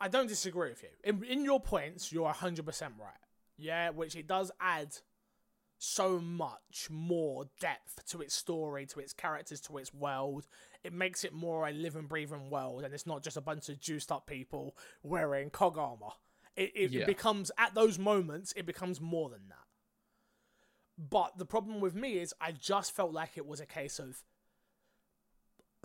I don't disagree with you. In in your points, you're hundred percent right. Yeah, which it does add so much more depth to its story, to its characters, to its world. It makes it more a living, breathing world, and it's not just a bunch of juiced up people wearing cog armor. It, it, Yeah. becomes at those moments, it becomes more than that. But the problem with me is, I just felt like it was a case of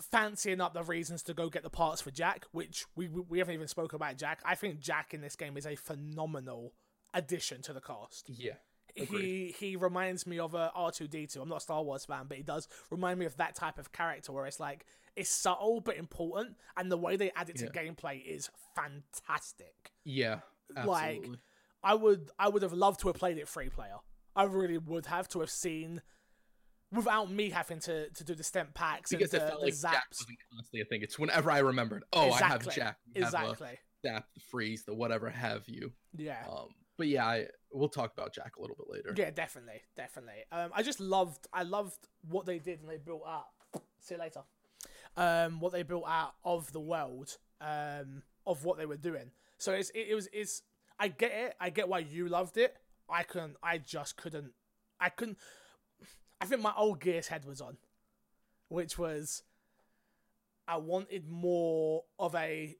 fancying up the reasons to go get the parts for Jack, which we we we haven't even spoken about Jack. I think Jack in this game is a phenomenal addition to the cast. Yeah. He Agreed. he reminds me of a R two D two. I'm not a Star Wars fan, but he does remind me of that type of character where it's like it's subtle but important, and the way they add it to Yeah. gameplay is fantastic. Yeah. Like, I would I would have loved to have played it free player. I really would have to have seen without me having to, to do the stem packs because and it the, felt the like Jack zaps. wasn't constantly a thing. It's whenever I remembered, oh, I have Exactly. Jack. We have a Exactly. zap, the freeze, the whatever have you. Yeah. Um, but yeah, I, we'll talk about Jack a little bit later. Yeah, definitely, definitely. Um, I just loved, I loved what they did and they built out. See you later. Um, what they built out of the world, um, of what they were doing. So it's, it, it was, it's. I get it. I get why you loved it. I couldn't. I just couldn't. I couldn't. I think my old Gears head was on, which was. I wanted more of a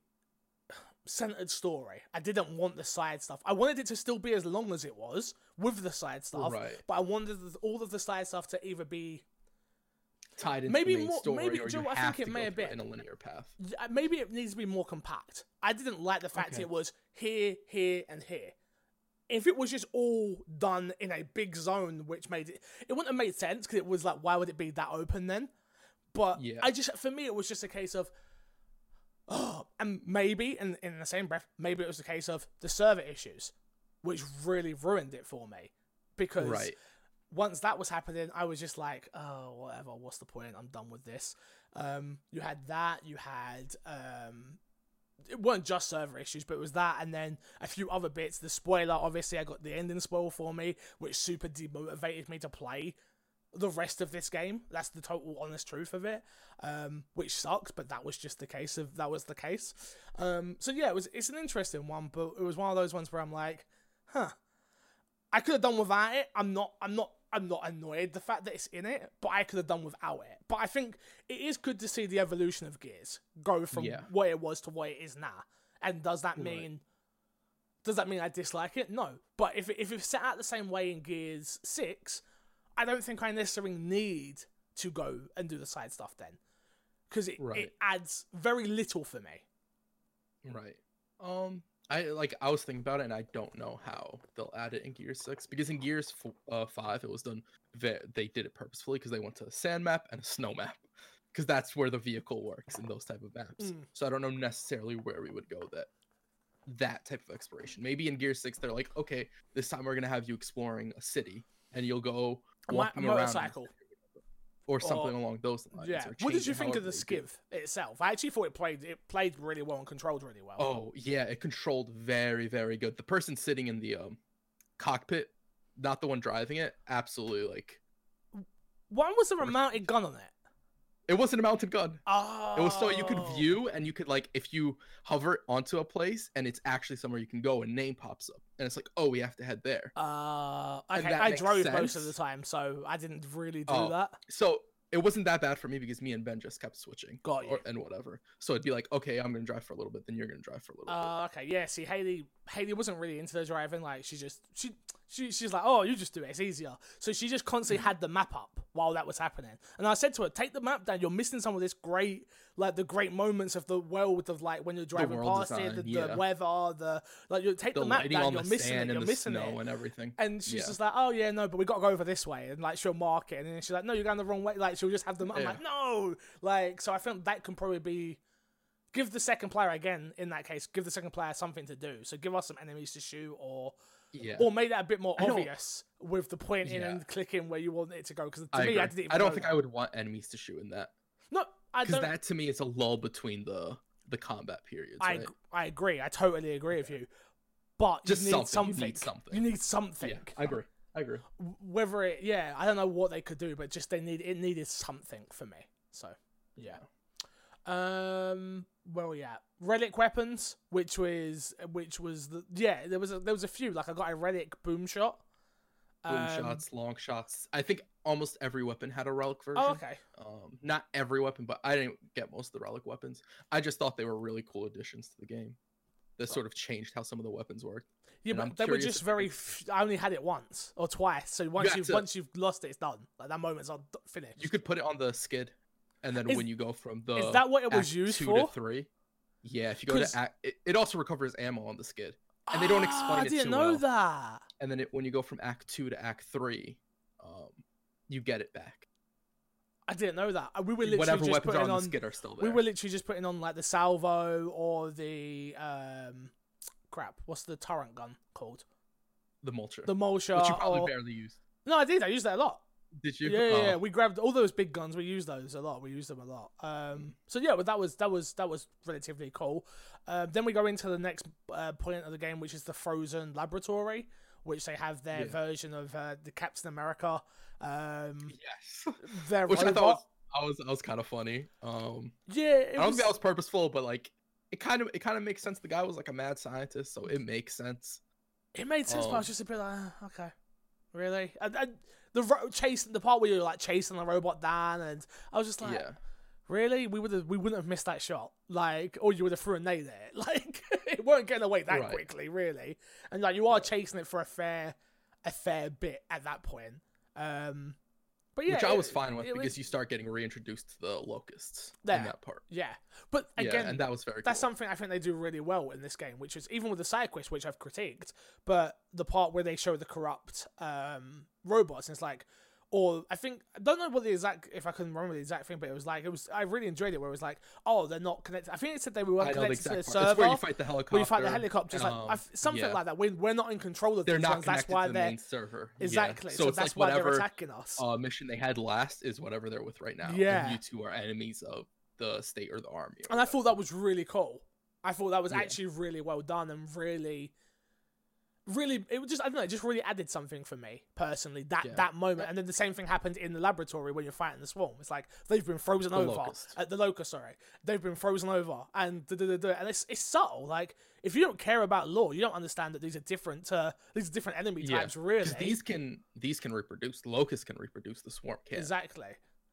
centered story. I didn't want the side stuff. I wanted it to still be as long as it was with the side stuff, Right. but I wanted all of the side stuff to either be Tied into Maybe the main more- story, maybe- do you know I think it may have been? in a linear path. uh, maybe it needs to be more compact. I didn't like the fact Okay. it was here, here, and here. If it was just all done in a big zone, which made it, it wouldn't have made sense because it was like, why would it be that open then? But Yeah. I just, for me, it was just a case of, oh, <gasps> and maybe in in the same breath, maybe it was a case of the server issues, which really ruined it for me because Right. once that was happening, I was just like, oh, whatever. What's the point? I'm done with this. Um, you had that. You had um, it weren't just server issues, but it was that, and then a few other bits. The spoiler, obviously, I got the ending spoil for me, which super demotivated me to play the rest of this game. That's the total honest truth of it. Um, which sucks, but that was just the case of that was the case. Um, so yeah, it was it's an interesting one, but it was one of those ones where I'm like, huh. I could have done without it. I'm not. I'm not. I'm not annoyed the fact that it's in it, but I could have done without it. But I think it is good to see the evolution of Gears go from Yeah. what it was to what it is now. And does that Right. mean? Does that mean I dislike it? No. But if if it's set out the same way in Gears Six, I don't think I necessarily need to go and do the side stuff then, because it, Right. it adds very little for me. Right. Um, I like I was thinking about it, and I don't know how they'll add it in Gears Six because in Gears f- uh, Five it was done. Ve- they did it purposefully because they went to a sand map and a snow map because that's where the vehicle works in those type of maps. Mm. So I don't know necessarily where we would go that that type of exploration. Maybe in Gear Six they're like, okay, this time we're gonna have you exploring a city, and you'll go A walking around motorcycle. or something along those lines. Yeah. What did you think of the skiff skiv itself? I actually thought it played it played really well and controlled really well. Oh yeah, it controlled very very good. The person sitting in the um cockpit, not the one driving it, absolutely like Why was there a mounted gun on it? It wasn't a mounted gun. Oh. It was so you could view and you could like if you hover onto a place and it's actually somewhere you can go and name pops up and it's like oh we have to head there. Uh, okay, I drove most of the time, so I didn't really do Oh. that. So it wasn't that bad for me because me and Ben just kept switching. Got you. or- and whatever. So it'd be like, okay, I'm gonna drive for a little bit, then you're gonna drive for a little bit. Uh, okay, yeah. See, Haley, Haley wasn't really into the driving. Like, she just, she, she, she's like, oh, you just do it. It's easier. So she just constantly had the map up while that was happening. And I said to her, take the map down. You're missing some of this great, like the great moments of the world of like when you're driving past it, the, design, the weather, the like. You take The, the, map down. You're the missing it. You're the missing snow it. and everything. And she's Yeah. just like, oh yeah, no, but we got to go over this way, and like she'll mark it, and then she's like, no, you're going the wrong way. Like she'll just have them. I'm Yeah. like, no, like so. I think that can probably be give the second player again in that case. Give the second player something to do. So give us some enemies to shoot, or Yeah. or make that a bit more obvious with the pointing Yeah. and clicking where you want it to go. Because to I, me, agree. I didn't. I don't think that. I would want enemies to shoot in that No, I don't. that to me is a lull between the the combat periods. I right? I agree. I totally agree with you. But Just you need something, something. you need something. You need something. Yeah, I agree. I agree. whether it yeah i don't know what they could do but just they need it needed something for me so yeah um well, yeah, relic weapons which was which was the yeah there was a there was a few like i got a relic boom shot Boom Um, shots, long shots. I think almost every weapon had a relic version. oh, okay Um, not every weapon, but I didn't get most of the relic weapons. I just thought they were really cool additions to the game. That sort of changed how some of the weapons worked. yeah And but I'm they were just very f- i only had it once or twice so once you've to- once you've lost it it's done like that moment's on finished You could put it on the skiff, and then Is- when you go from the is that what it was used two for to three, yeah, if you go to act, it, it also recovers ammo on the skiff, and they don't Ah, explain i it didn't know well. that and then it, when you go from act two to act three, um, you get it back. i didn't know that Uh, we were literally Whatever just weapons are putting on skiff are still there. We were literally just putting on like the salvo or the um crap. What's the torrent gun called? the mulcher, The mulcher. which you probably or... barely use. No, I did. I used that a lot. Did you? Yeah, yeah, yeah. Oh, We grabbed all those big guns. We used those a lot. We used them a lot. Um, so yeah, but that was that was that was relatively cool. Uh, then we go into the next uh, point of the game, which is the frozen laboratory, which they have their Yeah. version of uh, the Captain America. Um, yes. <laughs> their Which I thought was, I was, I was kind of funny. Um, yeah, it I don't was, think that was purposeful, but like, it kind of, it kind of makes sense. The guy was like a mad scientist, so it makes sense. It made sense, but I was Um, just a bit like, "Ah, okay, really? And, and the ro- chase, the part where you're like chasing the robot down, and I was just like, yeah, really? We would have, we wouldn't have missed that shot, like, or you would have threw a nade there, <laughs> like, it weren't getting away that Right. quickly, really. And like, you are chasing it for a fair, a fair bit at that point. Um, but yeah, which I it- was fine with because was- you start getting reintroduced to the locusts in that part. yeah, but again, yeah, and that was very. that's cool. something I think they do really well in this game, which is even with the side quest, which I've critiqued, but the part where they show the corrupt um, robots, and it's like, or I think I don't know what the exact if I can remember the exact thing, but it was like it was I really enjoyed it where it was like, oh, they're not connected. I think it said they were know the connected to the part. server. It's where you fight the helicopter. where you fight the helicopters, like um, something yeah. like that. We're, we're not in control of They're not ones. That's why to the they're main server. Yeah. exactly. So, So, it's that's like why whatever they're attacking us. uh, mission they had last is whatever they're with right now. and Yeah. you two are enemies of the state or the army. or and I thought that was really cool. I thought that was Yeah. actually really well done and really, really it was just I don't know, it just really added something for me personally that Yeah. that moment. And then the same thing happened in the laboratory when you're fighting the swarm. It's like they've been frozen The over locust. at the locust. Sorry, they've been frozen over, and da, da, da, da, and it's it's subtle. Like if you don't care about lore, you don't understand that these are different. Uh, these are different enemy Yeah, types. Really, 'Cause these can these can reproduce. Locusts can reproduce. The swarm can. exactly.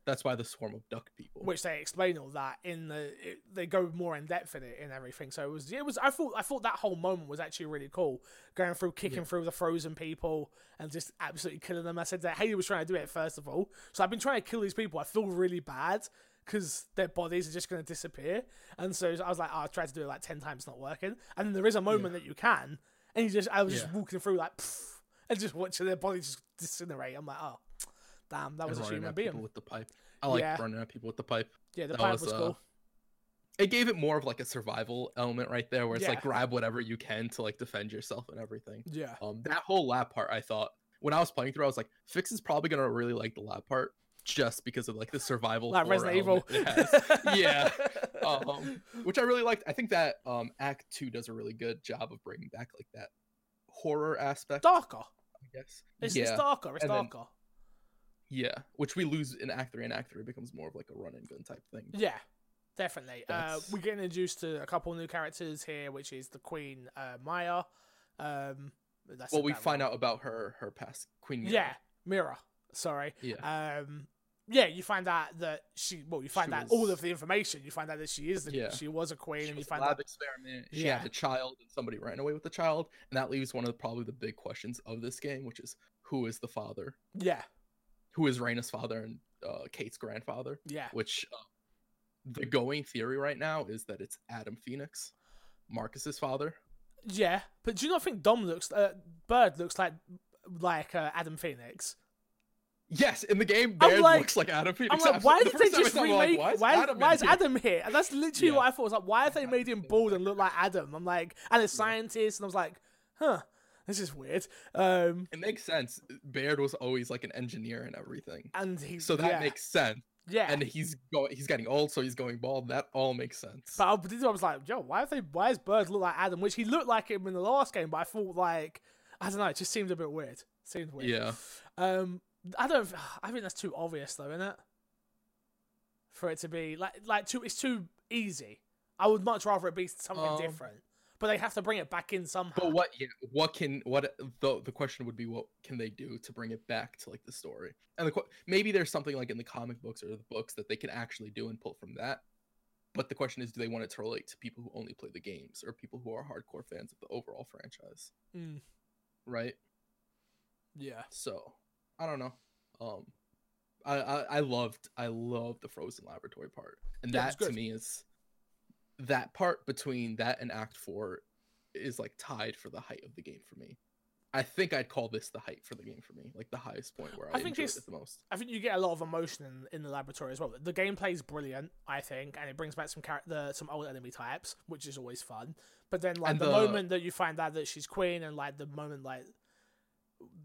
That's why the swarm abduct people. which they explain all that in the it, they go more in depth in it and everything. So it was it was i thought i thought that whole moment was actually really cool. Going through kicking Yeah. through the frozen people and just absolutely killing them. I said that haley was trying to do it first of all. So i've been trying to kill these people. I feel really bad because their bodies are just going to disappear. And so i was like oh, i tried to do it like 10 times not working. And then there is a moment that you can and you just i was just walking through like pff, <laughs> and just watching their bodies just disintegrate i'm like oh damn that and was a running human being people with the pipe. I like Yeah. running at people with the pipe. yeah the that pipe was, was, uh, cool It gave it more of like a survival element right there, where it's Yeah. like grab whatever you can to like defend yourself and everything. yeah Um, that whole lab part, I thought when I was playing through, I was like, Fix is probably gonna really like the lab part just because of like the survival like Resident Evil. <laughs> yeah, um, which I really liked. I think that um, Act Two does a really good job of bringing back like that horror aspect. darker. I guess. It's, yeah, it's darker. It's and darker. Yeah, which we lose in Act Three, and Act Three becomes more of like a run and gun type thing. Yeah, definitely. Uh, That's- we get introduced to a couple new characters here, which is the Queen uh, Maya. Um, that's Well, we find one. out about her her past Queen. Mira. Yeah, Mira. Sorry. yeah, Um, yeah, you find out that she. Well, you find She out all of the information. You find out that she is. The, Yeah. She was a queen, She and you was a find lab out. experiment. She Yeah. had a child, and somebody ran away with the child, and that leaves one of the, probably the big questions of this game, which is who is the father? Yeah, Who is Reyna's father and uh, Kate's grandfather? yeah, Which uh, the going theory right now is that it's Adam Phoenix, Marcus's father. yeah. But do you not think Dom looks? Uh, Baird looks like like uh, Adam Phoenix. Yes, in the game, I'm Baird like- looks like Adam I'm Phoenix. like, why The did they time I just saw like, remake? why is why, Adam why is here? Adam here? And that's literally Yeah. what I thought. I was like, why have they made him bald and look like Adam? I'm like, and a scientist, and I was like, huh, this is weird. Um, It makes sense. Baird was always like an engineer and everything, and he, so that yeah, makes sense. yeah. And he's going, he's getting old, so he's going bald. That all makes sense. But I, this- I was like, yo, why have they? Why does Baird look like Adam? Which he looked like him in the last game, but I thought like, I don't know, it just seemed a bit weird. Seemed weird. yeah, Um, I don't. I think that's too obvious, though, isn't it? For it to be like, like too, it's too easy. I would much rather it be something Um, different. But they have to bring it back in somehow. but what? Yeah, what can what the the question would be? What can they do to bring it back to like the story? And the maybe there's something like in the comic books or the books that they can actually do and pull from that. But the question is, do they want it to relate to people who only play the games or people who are hardcore fans of the overall franchise? Mm, Right. yeah. So I don't know. Um, I, I I loved I loved the frozen laboratory part, and Yeah, that to me is that part between that and Act Four is like tied for the height of the game for me. I think I'd call this the height for the game for me, like the highest point where I, I think enjoyed it's- it the most. I think you get a lot of emotion in, in the laboratory as well. The gameplay is brilliant, I think, and it brings back some character, some old enemy types, which is always fun. But then, like the, the- moment that you find out that she's queen, and like the moment like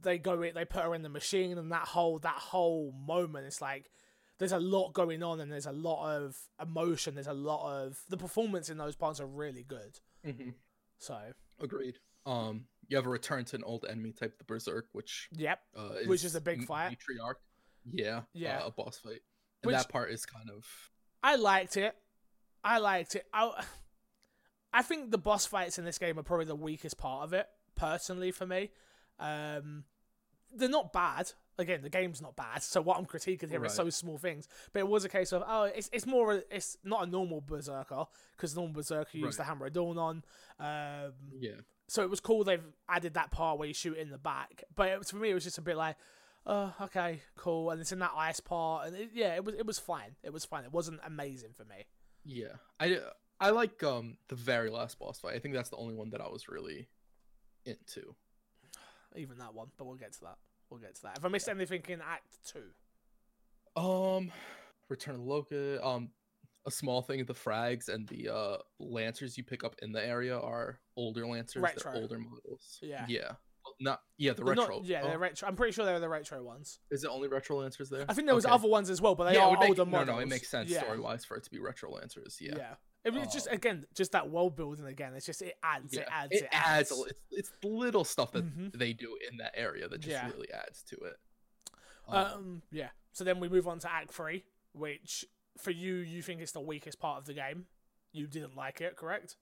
they go in, they put her in the machine, and that whole that whole moment, it's like there's a lot going on, and there's a lot of emotion. There's a lot of the performance in those parts are really good. hmm So, Agreed. Um, you have a return to an old enemy type, the Berserk, which yep, uh, Which is a big fight. Matriarch. Yeah, Yeah. uh, a boss fight, and Which- that part is kind of I liked it. I liked it. I, I think the boss fights in this game are probably the weakest part of it, personally, for me. Um, they're not bad. Again, the game's not bad. So what I'm critiquing here is Right. so small things. But it was a case of oh, it's it's more a- it's not a normal berserker because normal berserker used the hammer of dawn on. Um, yeah. so it was cool they've added that part where you shoot in the back. But it, was- for me, it was just a bit like, oh, okay, cool. And it's in that ice part, and it, yeah, it was it was fine. It was fine. It wasn't amazing for me. Yeah, I I like um the very last boss fight. I think that's the only one that I was really into. even that one, but we'll get to that. We'll get to that. If I missed anything in Act Two, Um, Return of. Um, a small thing: the frags and the uh lancers you pick up in the area are older lancers. Retro. They're older models. Yeah. Yeah. Not yeah the They're not- retro. yeah, Oh, they're retro. I'm pretty sure they're the retro ones. is it only retro lancers there? I think there was Okay. other ones as well, but they yeah, are would make, older no, models. no, it makes sense yeah. story wise for it to be retro lancers. Yeah. Yeah. It was just Um, again, just that world building again. It's just it adds, Yeah, it adds, it, it, adds. a li- It's, it's little stuff that Mhm. they do in that area that just Yeah. really adds to it. Um, yeah. So then we move on to Act Three, which for you, you think it's the weakest part of the game. You didn't like it, correct?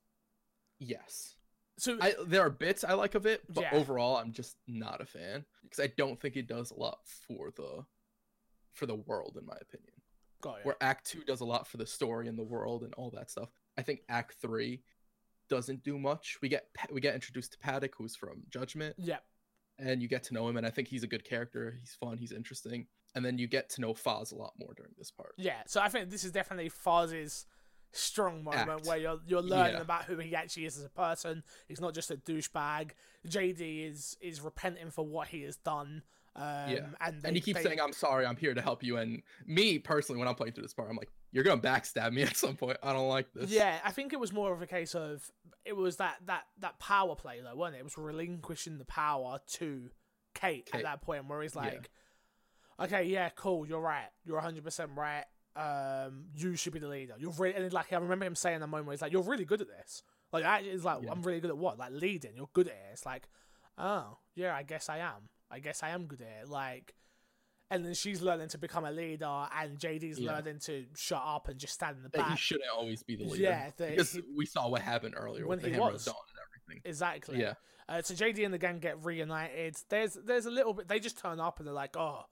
yes. So I there are bits I like of it, but Yeah. overall I'm just not a fan because I don't think it does a lot for the for the world in my opinion. Where Act 2 does a lot for the story and the world and all that stuff. I think Act 3 doesn't do much. We get we get introduced to Paduk who's from Judgment Yep. and you get to know him and I think he's a good character. He's fun, he's interesting. And then you get to know Fahz a lot more during this part. Yeah, so I think this is definitely Fahz's strong moment Act. where you're you're learning Yeah. about who he actually is as a person. He's not just a douchebag. JD is is repenting for what he has done. Um, Yeah. and they, and he keeps they- saying, "I'm sorry, I'm here to help you." And me personally, when I'm playing through this part, I'm like, "You're gonna backstab me <laughs> at some point. I don't like this." Yeah, I think it was more of a case of it was that that that power play though, wasn't it? It was relinquishing the power to Kate, at that point where he's Yeah. like, "Okay, yeah, cool, you're right, you're 100 percent right. Um, you should be the leader. You're really and like I remember him saying that moment where he's like, "You're really good at this." Like I, it's like Yeah. I'm really good at what? Like leading. You're good at it. It's like, oh yeah, I guess I am. I guess I am good at it. Like. And then she's learning to become a leader, and JD's Yeah. learning to shut up and just stand in the that he shouldn't always be the leader. Yeah, that because he- we saw what happened earlier When with the he was. and everything. Exactly. Yeah, Uh, so JD and the gang get reunited. There's there's a little bit. They just turn up and they're like, oh,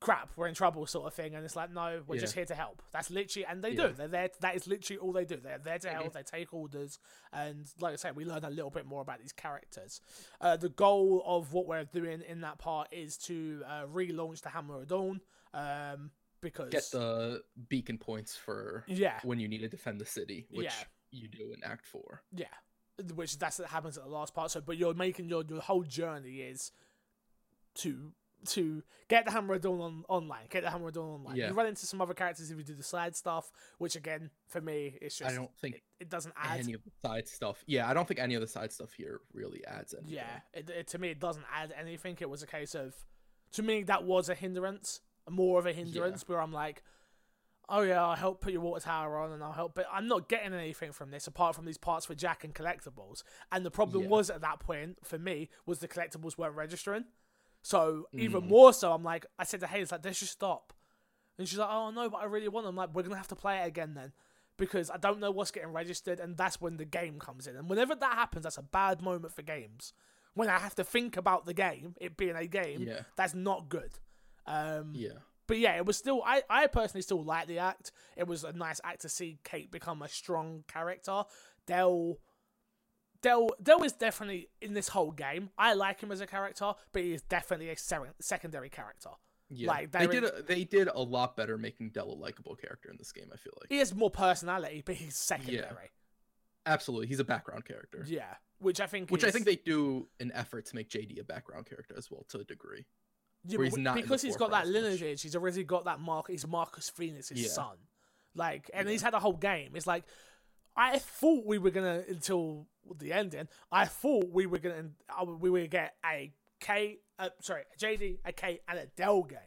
crap, we're in trouble, sort of thing. And it's like, no, we're Yeah. just here to help. That's literally, and they Yeah. do. They're there. That is literally all they do. They're there to help. They take orders, and like I said, we learn a little bit more about these characters. Uh, the goal of what we're doing in that part is to uh, relaunch the Hammer of Dawn. Um, because Get the beacon points for yeah, when you need to defend the city, which Yeah. you do in Act Four. Yeah, which that's what happens at the last part. So, but you're making your your whole journey is to to get the Hammer of Dawn on online, get the Hammer of Dawn online. Yeah. You run into some other characters if you do the side stuff, which again for me it's just I don't think it, it doesn't add. any of the side stuff. Yeah, I don't think any of the side stuff here really adds anything. Yeah, it, it, to me it doesn't add anything. It was a case of, to me that was a hindrance, more of a hindrance where I'm like, oh yeah, I'll help put your water tower on and I'll help, but I'm not getting anything from this apart from these parts for Jack and collectibles. And the problem Yeah. was at that point for me was the collectibles weren't registering. So even Mm. more so, I'm like, I said to Hayes like, let's just stop. And she's like, oh no, but I really want them. Like, we're gonna have to play it again then. Because I don't know what's getting registered, and that's when the game comes in. And whenever that happens, that's a bad moment for games. When I have to think about the game, it being a game, Yeah. that's not good. Um, Yeah. but yeah, it was still. I, I personally still like the act. It was a nice act to see Kate become a strong character. Del, Del, Del is definitely in this whole game. I like him as a character, but he is definitely a ser- secondary character. Yeah. Like, they did a, they did a lot better making Del a likable character in this game, I feel like. He has more personality, but he's secondary. Yeah. Absolutely. He's a background character. Yeah, which I think. Which I think they do an effort to make JD a background character as well to a degree. Yeah, where he's not because he's got that as much. lineage. He's already got that mark. He's Marcus Phoenix's Yeah. son, like, and Yeah. he's had a whole game. It's like I thought we were gonna until the ending. I thought we were gonna we were gonna get a K, uh, sorry, a JD, a K, and a Del game.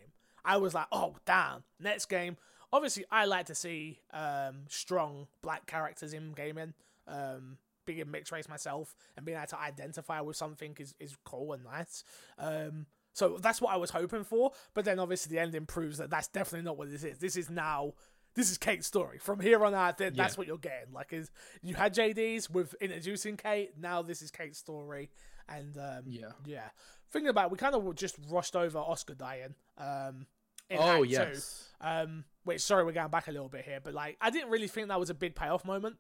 I was like, oh damn, next game. Obviously, I like to see um, strong black characters in gaming. Um, being a mixed race myself and being able to identify with something is, is cool and nice. Um, so that's what I was hoping for. But then obviously the ending proves that that's definitely not what this is. This is now this is Kate's story. From here on out, that's Yeah. what you're getting. Like is you had JD's with introducing Kate. Now this is Kate's story. And um, Yeah. yeah. Thinking about, it, we kind of just rushed over Oscar dying. Um, in Oh Act Two. yes. Um, which sorry, we're going back a little bit here, but like I didn't really think that was a big payoff moment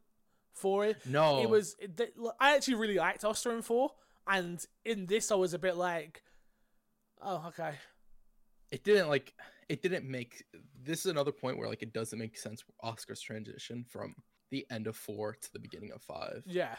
for it. No. It was. It, I actually really liked Oscar in four, and in this I was a bit like, oh okay, it didn't like it didn't make this is another point where like it doesn't make sense Oscar's transition from the end of four to the beginning of five. yeah,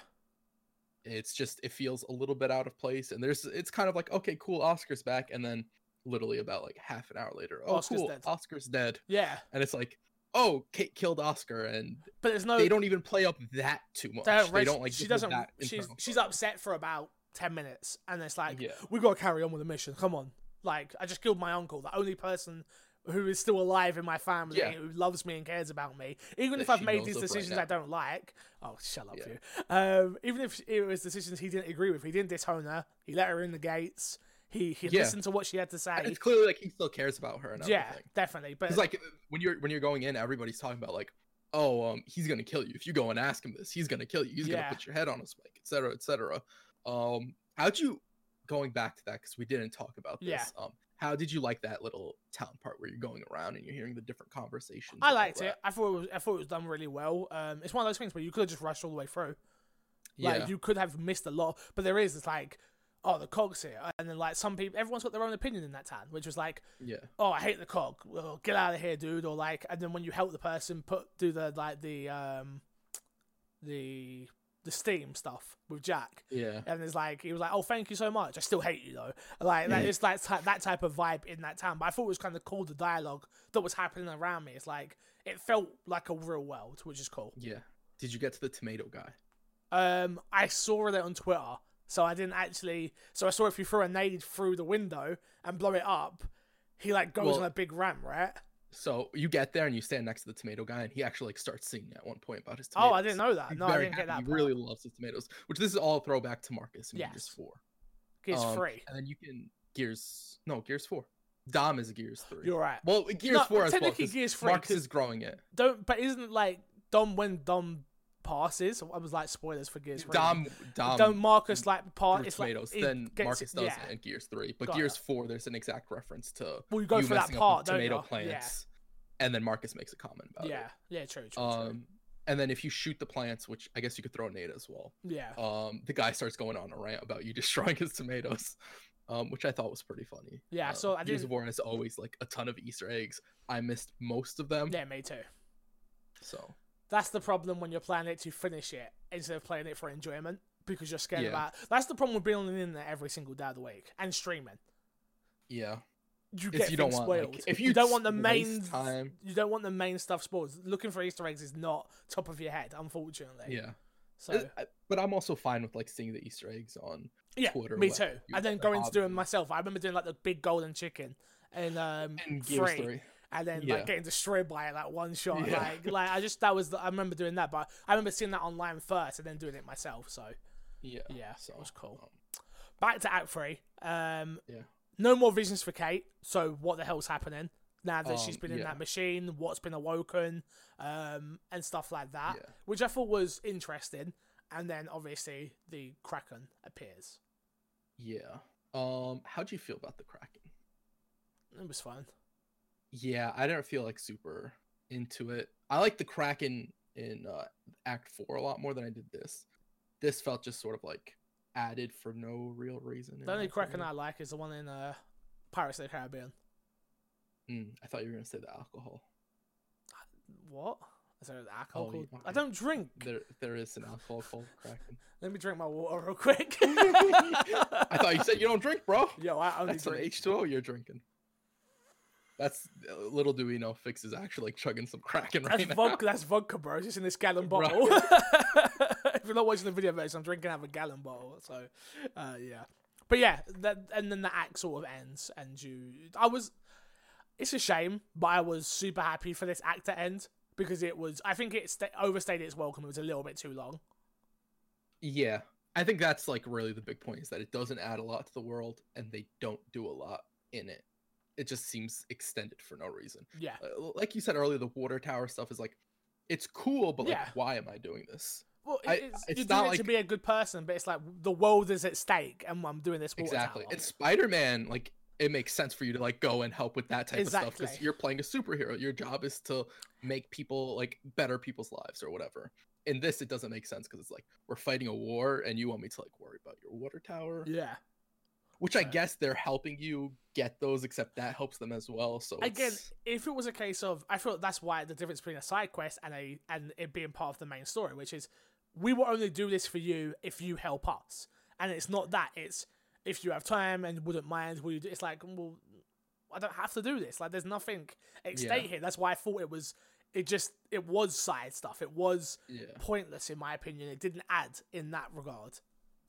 It's just it feels a little bit out of place, and there's it's kind of like okay, cool, Oscar's back, and then literally about like half an hour later, oh Oscar's cool, dead. Oscar's dead, yeah. and it's like oh, Kate killed Oscar, and But there's no. they don't even play up that too much. they don't They don't like She doesn't. that She's she's upset for about ten minutes, and it's like Yeah. we gotta carry on with the mission. Come on, like I just killed my uncle, the only person. Who is still alive in my family, Yeah. who loves me and cares about me, even That if I've made these of right decisions. I don't like. Oh, shut up, Yeah. you. Um, even if it was decisions he didn't agree with, he didn't disown her. He let her in the gates. He he Yeah. listened to what she had to And say. it's clearly like he still cares about her and Yeah, everything. definitely. But like when you're when you're going in, everybody's talking about like, oh, um, he's gonna kill you if you go and ask him this. He's gonna kill you. He's gonna put your head on a spike, etc., etc. Um, how'd you going back to that? Because we didn't talk about this. Yeah. Um, how did you like that little town part where you're going around and you're hearing the different conversations? I liked it. I thought it was I thought it was done really well. Um, it's one of those things where you could have just rushed all the way through. Like Yeah. you could have missed a lot, but there is it's like, oh, the cogs here, and then like some people, everyone's got their own opinion in that town, which was like, yeah. oh, I hate the cog. Well, get out of here, dude. Or like, and then when you help the person put do the like the um, the the steam stuff with Jack, Yeah. and it's like he was like, "Oh, thank you so much. I still hate you though." Like that, Yeah. it's like ty- that type of vibe in that town. But I thought it was kind of cool the dialogue that was happening around me. It's like it felt like a real world, which is cool. Yeah. Did you get to the tomato guy? Um, I saw it on Twitter, so I didn't actually. So I saw if you throw a nade through the window and blow it up, he like goes Well- on a big ram, right? So you get there and you stand next to the tomato guy, and he actually like starts singing at one point about his tomato. Oh. I didn't know that. He's No, I didn't get happy. that. He part. really loves his tomatoes, which this is all throwback to Marcus in Yes. Gears Four. Gears Um, free. And then you can Gears no Gears Four. Dom is Gears Three. You're right. well, Gears No, Four as well. Gears 3, Marcus is growing it. Don't. But isn't like Dom when Dom passes. I was like spoilers for Gears. 3. Dom, Dom, don't Marcus like part. It's like tomatoes. it then gets- Marcus does yeah. it in Gears Three, but Got Gears ya. Four, there's an exact reference to Well, you go you for that part, tomato you? plants, and then Marcus makes a comment about Yeah, it. yeah, true, true, true. Um, and then if you shoot the plants, which I guess you could throw a nade as well, yeah, um, the guy starts going on a rant about you <laughs> destroying his tomatoes, um, which I thought was pretty funny. Yeah, Um, so I Gears of War has always like a ton of Easter eggs. I missed most of them, yeah, me too. so That's the problem when you're playing it to finish it instead of playing it for enjoyment because you're scared Yeah. about. That's the problem with being on the internet every single day of the week and streaming. yeah. You Is get you don't things want, like, spoiled. if you, you don't want the main time- you don't want the main stuff spoiled. Looking for Easter eggs is not top of your head, unfortunately. Yeah, So Uh, but I'm also fine with like seeing the Easter eggs on. yeah, Twitter, me too. And then going to doing hobby. myself. I remember doing like the big golden chicken and um And three. Three. And then Yeah. like getting destroyed by it like one shot. Yeah. Like like I just that was the, I remember doing that, but I remember seeing that online first and then doing it myself. So Yeah, yeah, so it was cool. um, Back to Act Three. Um, Yeah. No more visions for Kate. So what the hell's happening now that she's been in yeah. that machine? What's been awoken? Um, and stuff like that, Yeah. which I thought was interesting. And then obviously the Kraken appears. yeah. Um, how do you feel about the Kraken? It was fun. Yeah, I didn't feel like super into it. I like the Kraken in uh, Act Four a lot more than I did this. This felt just sort of like added for no real reason. The only Kraken. I like is the one in uh, Pirates of the Caribbean. Mm, I thought you were gonna say the alcohol. What? Is there alcohol Oh, called? yeah, I don't drink. There, there is an alcohol called <laughs> Kraken. Let me drink my water real quick. <laughs> I thought you said you don't drink, bro. Yo, I only That's drink. H2O you're drinking. That's uh, little do we know. Fix is actually like chugging some Kraken right That's now. vodka. That's vodka, bro. It's just in this gallon Right. bottle. <laughs> <laughs> if you're not watching the video version, I'm drinking out of a gallon bottle. So, uh, yeah. But yeah, that and then the act sort of ends, and you. I was. It's a shame, but I was super happy for this act to end because it was. I think it sta- overstayed its welcome. It was a little bit too long. Yeah, I think that's like really the big point is that it doesn't add a lot to the world, and they don't do a lot in it. It just seems extended for no reason. Yeah. Uh, Like you said earlier, the water tower stuff is like, it's cool, but like, why am I doing this? Well, I- it's, it's you're not doing it to like- be a good person, but it's like the world is at stake, and I'm doing this. Water Exactly. tower. It's Spider Man. Like it makes sense for you to like go and help with that type of stuff because you're playing a superhero. Your job is to make people like better people's lives or whatever. In this, it doesn't make sense because it's like we're fighting a war and you want me to like worry about your water tower, yeah. Which I guess they're helping you get those, except that helps them as well. So Again, it's- if it was a case of, I feel that's why the difference between a side quest and a and it being part of the main story, which is we will only do this for you if you help us, and it's not that. It's if you have time and wouldn't mind, will you? Do, it's like, well, I don't have to do this. Like, there's nothing at Yeah. here. That's why I thought it was. It just it was side stuff. It was yeah. pointless in my opinion. It didn't add in that regard.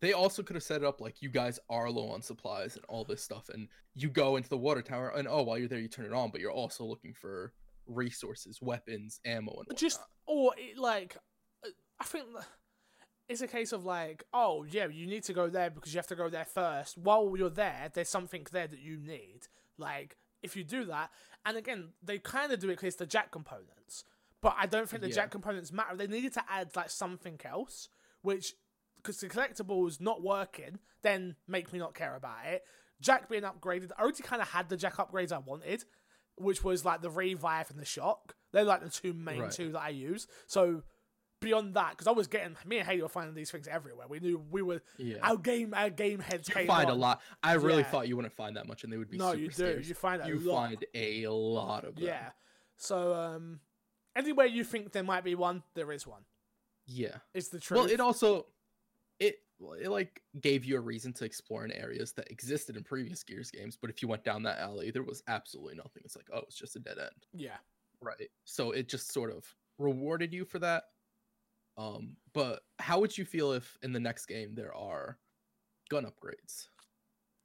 They also could have set it up like you guys are low on supplies and all this stuff, and you go into the water tower, and oh, while you're there, you turn it on, but you're also looking for resources, weapons, ammo, and whatnot. just or it, like uh, i think it's a case of like oh yeah you need to go there because you have to go there first while you're there there's something there that you need like if you do that and again they kind of do it because it's the jack components but i don't think the Yeah. jack components matter they needed to add like something else which because the collectibles not working then make me not care about it jack being upgraded i already kind of had the jack upgrades i wanted which was like the revive and the shock. They're like the two main Right. two that I use. So beyond that, because I was getting me and Haley were finding these things everywhere. We knew we were yeah. our game our game heads you find a lot. I really Yeah. thought you wouldn't find that much, and they would be. No, you do. You find a You lot. find a lot of them. Yeah. So um, anywhere you think there might be one, there is one. Yeah. It's the truth. Well, it also it it like gave you a reason to explore in areas that existed in previous Gears games, but if you went down that alley, there was absolutely nothing. It's like, oh, it's just a dead end. yeah. Right. So it just sort of rewarded you for that. Um, but how would you feel if in the next game there are gun upgrades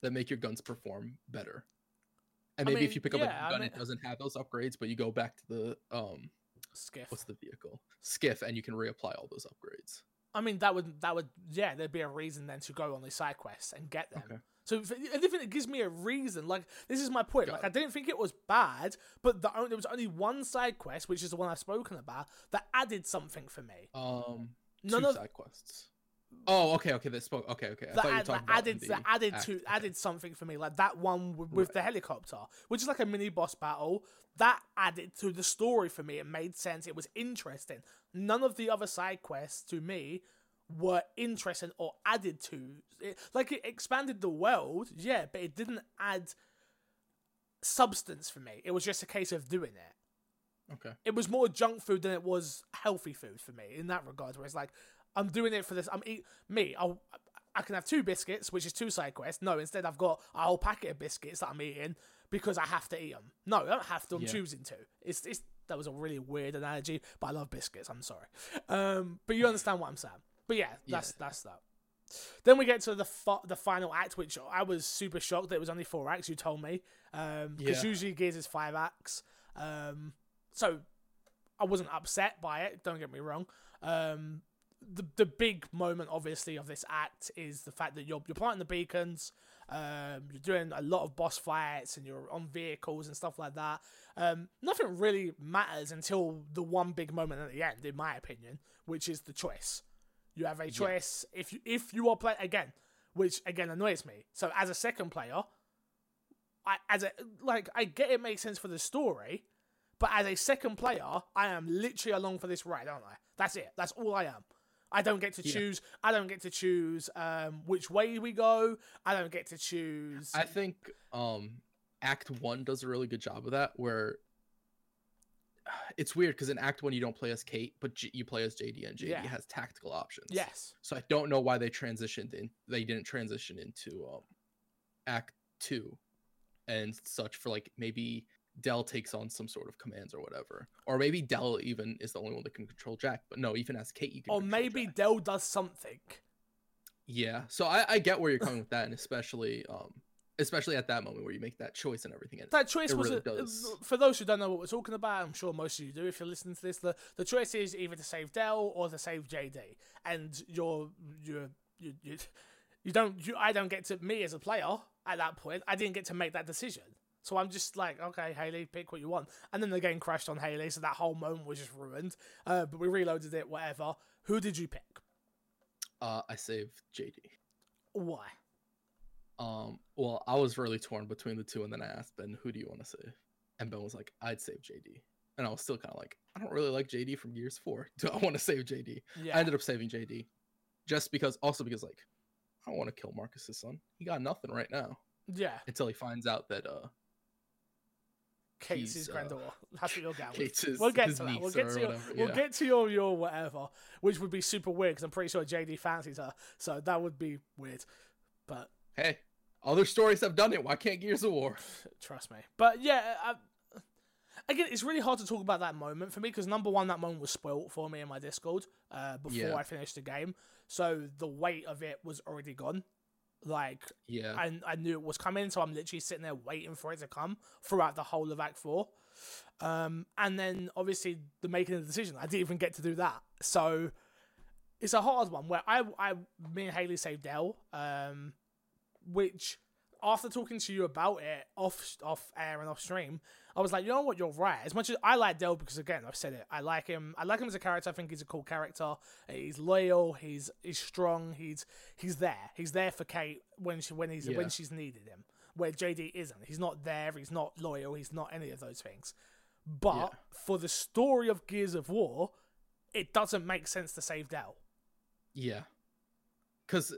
that make your guns perform better? And I maybe if you pick up a I gun, mean- it doesn't have those upgrades, but you go back to the um, Skiff. what's the vehicle skiff, and you can reapply all those upgrades. I mean, that would that would yeah, there'd be a reason then to go on these side quests and get them. Okay. So if it gives me a reason. Like this is my point. Got Like it. I didn't think it was bad, but the there was only one side quest, which is the one I've spoken about, that added something for me. Um, none two of side quests. Oh, okay, okay. That spoke. Okay, okay. I that, thought you were talking that about added the added act. to added something for me like that one with, with Right. the helicopter which is like a mini boss battle that added to the story for me it made sense it was interesting none of the other side quests to me were interesting or added to it, like it expanded the world yeah but it didn't add substance for me it was just a case of doing it Okay. it was more junk food than it was healthy food for me in that regard. Where it's like, I'm doing it for this. I'm eat me. I'll, I can have two biscuits, which is two side quests. No, instead I've got a whole packet of biscuits that I'm eating because I have to eat them. No, I don't have to. I'm Yeah. choosing to. It's, it's that was a really weird analogy, but I love biscuits. I'm sorry, um, but you understand what I'm saying. But yeah, that's that's that. Then we get to the the final act, which I was super shocked that it was only four acts. You told me, because Yeah. usually Gears is five acts. Um, so I wasn't upset by it. Don't get me wrong. Um, the the big moment, obviously, of this act is the fact that you're you're planting the beacons. Um, you're doing a lot of boss fights and you're on vehicles and stuff like that. Um, nothing really matters until the one big moment at the end, in my opinion, which is the choice. You have a choice if you if you are playing again, which again annoys me. So as a second player, I as a like I get it makes sense for the story, but as a second player, I am literally along for this ride, aren't I? That's it. That's all I am. I don't get to Yeah. choose. I don't get to choose um, which way we go. I don't get to choose. I think um Act One does a really good job of that, where it's weird because in Act One you don't play as Kate, but J- you play as JD, and JD Yeah. has tactical options. yes. So I don't know why they transitioned in. They didn't transition into um Act Two, and such for like maybe Del takes on some sort of commands or whatever, or maybe Del even is the only one that can control Jack. But no, even as Kate, you can. Or maybe Jack. Del does something. Yeah, so I, I get where you're coming with that, and especially um especially at that moment where you make that choice and everything. And That choice was really a, for those who don't know what we're talking about. I'm sure most of you do. If you're listening to this, the, the choice is either to save Del or to save JD, and you're you're you you, you don't you, I don't get to me as a player at that point. I didn't get to make that decision. So I'm just like, okay, Haley, pick what you want. And then the game crashed on Haley, so that whole moment was just ruined. Uh, but we reloaded it, whatever. Who did you pick? uh, I saved JD. Why? Um, well, I was really torn between the two, and then I asked Ben, "Who do you want to save?" And Ben was like, "I'd save JD." And I was still kind of like, "I don't really like JD from Gears Four. <laughs> Do I want to save JD?" Yeah. I ended up saving JD, just because, also because like, I don't want to kill Marcus's son. He got nothing right now yeah. until he finds out that uh, Kate's his uh, granddaughter. That's what you're going <laughs> with. Kate's his, We'll get to that. We'll get to your, whatever. we'll get to your your whatever, which would be super weird because I'm pretty sure JD fancies her, so that would be weird. But Hey, other stories have done it. Why can't Gears of War? <sighs> trust me. But yeah, I, again, it's really hard to talk about that moment for me because number one, that moment was spoilt for me in my Discord uh, before Yeah. I finished the game, so the weight of it was already gone. Like Yeah, I, I knew it was coming, so I'm literally sitting there waiting for it to come throughout the whole of Act Four. Um, and then obviously the making of the decision, I didn't even get to do that. So it's a hard one where I, I, me and Haley saved Del, um, which after talking to you about it off, off air and off stream, I was like, you know what, you're right. As much as I like Del because again, I've said it, I like him. I like him as a character. I think he's a cool character. He's loyal. He's he's strong. He's he's there. He's there for Kate when she when he's Yeah. when she's needed him. Where JD isn't. He's not there. He's not loyal. He's not any of those things. But Yeah. for the story of Gears of War, it doesn't make sense to save Del. Yeah. Because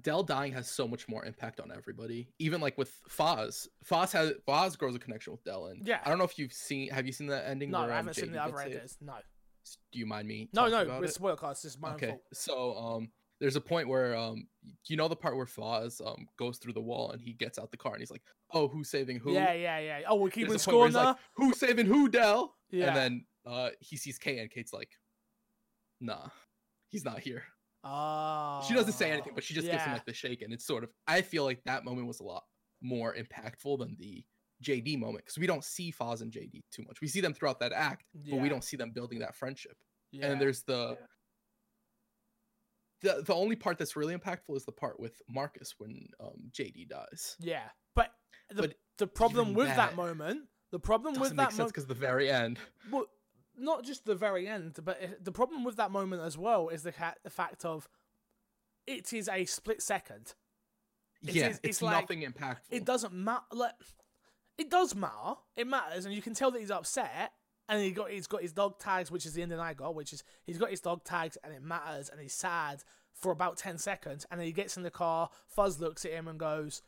Del dying has so much more impact on everybody. Even like with Fahz. Fahz has Fahz grows a connection with Del. And Yeah. I don't know if you've seen have you seen that ending? No, I um, haven't seen the other enders. No, Do you mind me? no, no. With spoiler this is my own Okay. fault. So um there's a point where um you know the part where Fahz um goes through the wall and he gets out the car and he's like, Oh, who's saving who? Yeah, yeah, yeah. Oh, we're keeping score point where he's now. like, Who's saving who, Del? yeah. And then uh he sees Kate and Kate's like, Nah, he's not here. Oh, she doesn't say anything, but she just gives him like the shake, and it's sort of. I feel like that moment was a lot more impactful than the JD moment because we don't see Fahz and JD too much. We see them throughout that act, but we don't see them building that friendship. yeah. And there's the. The, the only part that's really impactful is the part with Marcus when um, JD dies. Yeah, but the But the problem with that, that moment, the problem with that moment, because the very end. well, not just the very end, but it, the problem with that moment as well is the ca- the fact of it is a split second. It yeah, is- it's, it's like- nothing impactful. It doesn't matter. Like, it does matter. It matters, and you can tell that he's upset. And he got he's got his dog tags, which is the ending I got, which is he's got his dog tags, and it matters, and he's sad for about ten seconds, and then he gets in the car. Fahz looks at him and goes,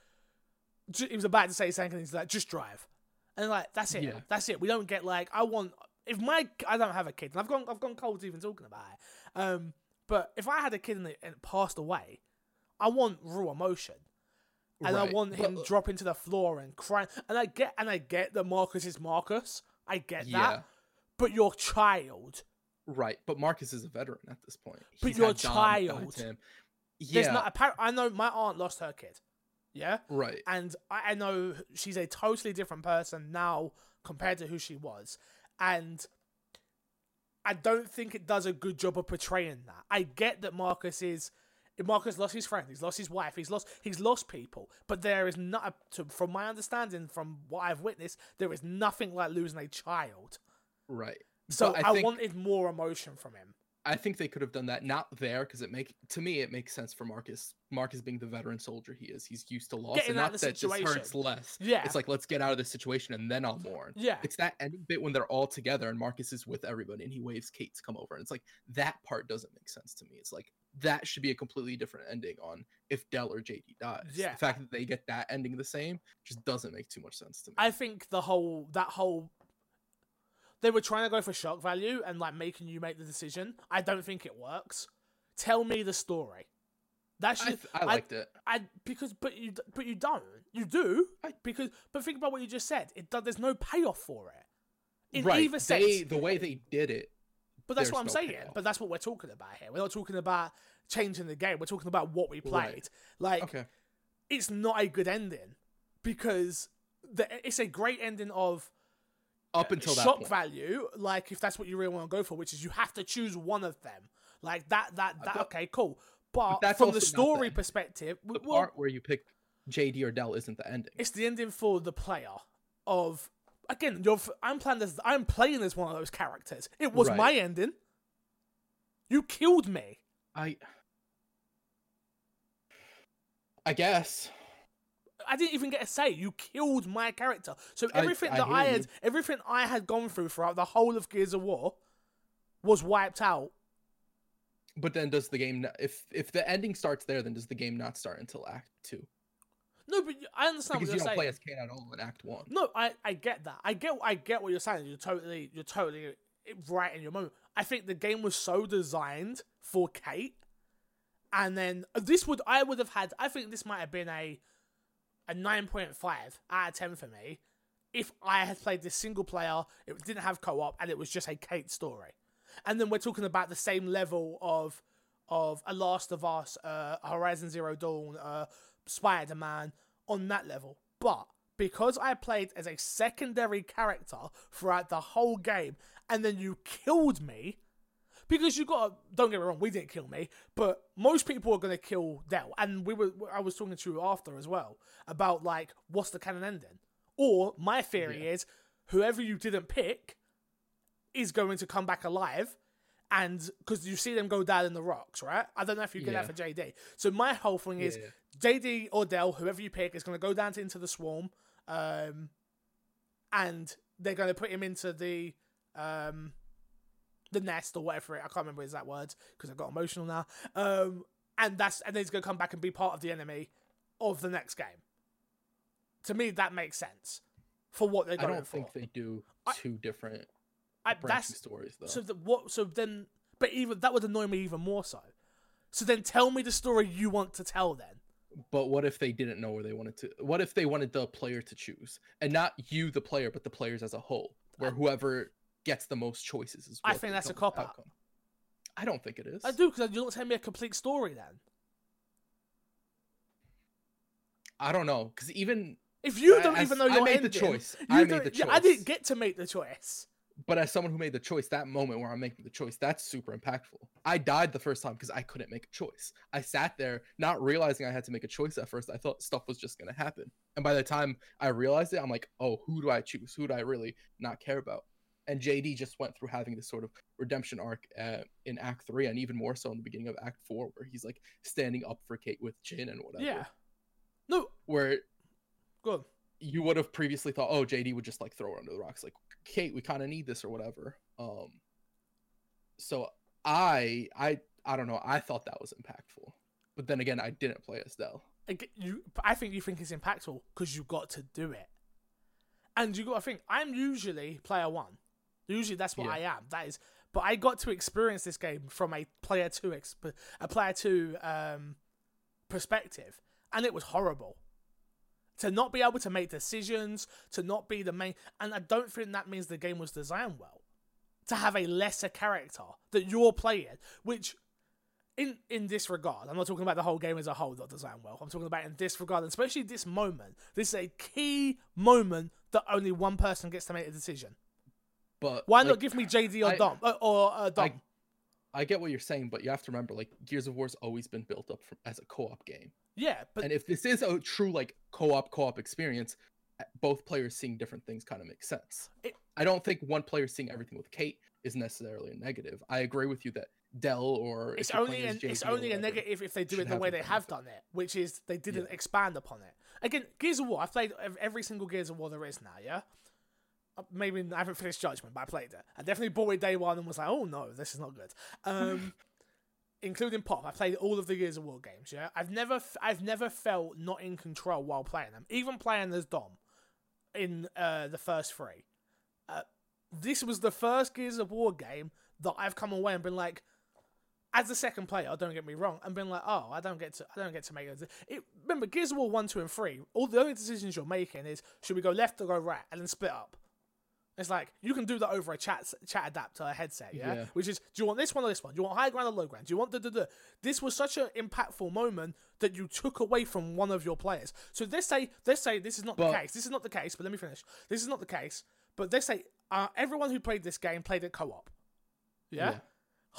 he was about to say something, he's like, "Just drive," and like that's it. Yeah. That's it. We don't get like I want if my I don't have a kid, and I've gone I've gone cold even talking about it. Um, but if I had a kid and it, and it passed away, I want raw emotion and I want him but- dropping to the floor and crying. And I get and I get that Marcus is Marcus. I get yeah, that. But your child, right. But Marcus is a veteran at this point. But He's your had Dom guide child- him. there's Yeah, not. I know my aunt lost her kid. Yeah, right. and I, I know she's a totally different person now compared to who she was, and I don't think it does a good job of portraying that. I get that Marcus is. Marcus lost his friend. He's lost his wife. He's lost. He's lost people. But there is not, a, to, from my understanding, from what I've witnessed, there is nothing like losing a child. Right. So But I, I think- wanted more emotion from him. I think they could have done that not there because it make to me it makes sense for Marcus. Marcus being the veteran soldier he is, he's used to loss, Getting and not that this hurts less. Yeah. It's like let's get out of this situation and then I'll mourn. Yeah. It's that ending bit when they're all together and Marcus is with everybody and he waves Kate to come over. And it's like that part doesn't make sense to me. It's like that should be a completely different ending on if Del or JD dies. Yeah. The fact that they get that ending the same just doesn't make too much sense to me. I think the whole that whole they were trying to go for shock value and like making you make the decision. I don't think it works. Tell me the story. That I, th- I liked it. I because but you but you don't. You do I- because but think about what you just said. It do- there's no payoff for it. In right. either sense. they, the way they did it. but that's what I'm no saying. payoff. But that's what we're talking about here. We're not talking about changing the game. We're talking about what we played. Right. Like Okay. it's not a good ending because the, it's a great ending of Up until that shock point. value, like if that's what you really want to go for, which is you have to choose one of them. Like that, that, that. but- okay, cool. But, that's from the story perspective, the well, part where you pick JD or Del isn't the ending. it's the ending for the player. Of again, you're, I'm playing as I'm playing as one of those characters. It was Right. my ending. You killed me. I I guess. I didn't even get a say. You killed my character. So everything I that I had, you. everything I had gone through throughout the whole of Gears of War, was wiped out. But then does the game not, if if the ending starts there, then does the game not start until Act Two? No, but I understand Because what you're you're don't play saying. as Kate at all in Act One. No, I, I get that. I get I get what you're saying. You're totally you're totally right in your moment. I think the game was so designed for Kate, and then uh, this would I would have had. I think this might have been a a nine point five out of ten for me if I had played this single player. It didn't have co op, and it was just a Kate story. And then we're talking about the same level of of a Last of Us, uh, Horizon Zero Dawn, uh, Spider Man on that level. But because I played as a secondary character throughout the whole game, and then you killed me, because you got to, don't get me wrong, we didn't kill me, but most people are gonna kill Del, and we were I was talking to you after as well about like what's the canon ending, or my theory Yeah. is whoever you didn't pick is going to come back alive. And because you see them go down in the rocks, right? I don't know if you get that Yeah. for JD. So my whole thing is Yeah. JD or Del, whoever you pick, is going to go down to, into the swarm, um, and they're going to put him into the um, the nest or whatever. It, I can't remember exact words because I got emotional now. Um, and that's and then he's going to come back and be part of the enemy of the next game. To me, that makes sense for what they're going for. I don't for. think they do I- two different I, branching that's stories though. so the, what? So then, but even that would annoy me even more so. So then, tell me the story you want to tell. Then But what if they didn't know where they wanted to? What if they wanted the player to choose, and not you, the player, but the players as a whole, where whoever gets the most choices is. I think that's a cop-out. I don't think it is. I do because you don't tell me a complete story. Then I don't know because even if you don't as- even know I your made the choice. I made the yeah, I didn't get to make the choice. but as someone who made the choice, that moment where I'm making the choice, that's super impactful. I died the first time because I couldn't make a choice. I sat there not realizing I had to make a choice at first. I thought stuff was just gonna happen, and by the time I realized it, I'm like, oh, who do I choose? Who do I really not care about? And JD just went through having this sort of redemption arc uh, in Act Three, and even more so in the beginning of Act Four, where he's like standing up for Kate with Jinn and whatever. Yeah. No, Where good. you would have previously thought, oh, JD would just like throw her under the rocks, like Kate, we kind of need this or whatever. Um. So I I I don't know. I thought that was impactful, but then again, I didn't play as Del. I you. I think you think it's impactful because you got to do it, and you got to think. I'm usually player one. Usually that's what Yeah. I am. That is, but I got to experience this game from a player two exp- a player two um, perspective, and it was horrible. To not be able to make decisions, to not be the main, and I don't think that means the game was designed well. To have a lesser character that you're playing, which in in this regard, I'm not talking about the whole game as a whole not designed well. I'm talking about in this regard, and especially this moment. This is a key moment that only one person gets to make a decision. But Why like, not give me JD or I- Dom uh, or uh, Dom? I get what you're saying, but you have to remember, like Gears of War's always been built up from, as a co-op game. yeah, but and if this is a true like co-op co-op experience uh, both players seeing different things kind of makes sense It- i don't think one player seeing everything with kate is necessarily a negative i agree with you that del or it's only an, it's only a negative if they do it the way they have done it, which is they didn't Yeah. expand upon it. Again, Gears of War. I've played every single Gears of War there is now. Yeah, maybe I haven't finished Judgment, but I played it. I definitely bought it day one and was like, oh no, this is not good. Um, <laughs> including Pop, I played all of the Gears of War games. Yeah, I've never I've never felt not in control while playing them, even playing as Dom in uh, the first three. Uh, this was the first Gears of War game that I've come away and been like, as a second player, don't get me wrong, and been like, oh, I don't get to, I don't get to make it. it remember, Gears of War one, two, and three. All the only decisions you're making is should we go left or go right, and then split up. It's like you can do that over a chat chat adapter headset, yeah? Yeah. Which is, do you want this one or this one? Do you want high ground or low ground? Do you want the, the? This was such an impactful moment that you took away from one of your players. So let's say, let's say this is not the case. This is not the case. But let me finish. This is not the case. But let's say uh, everyone who played this game played it co-op. yeah? Yeah.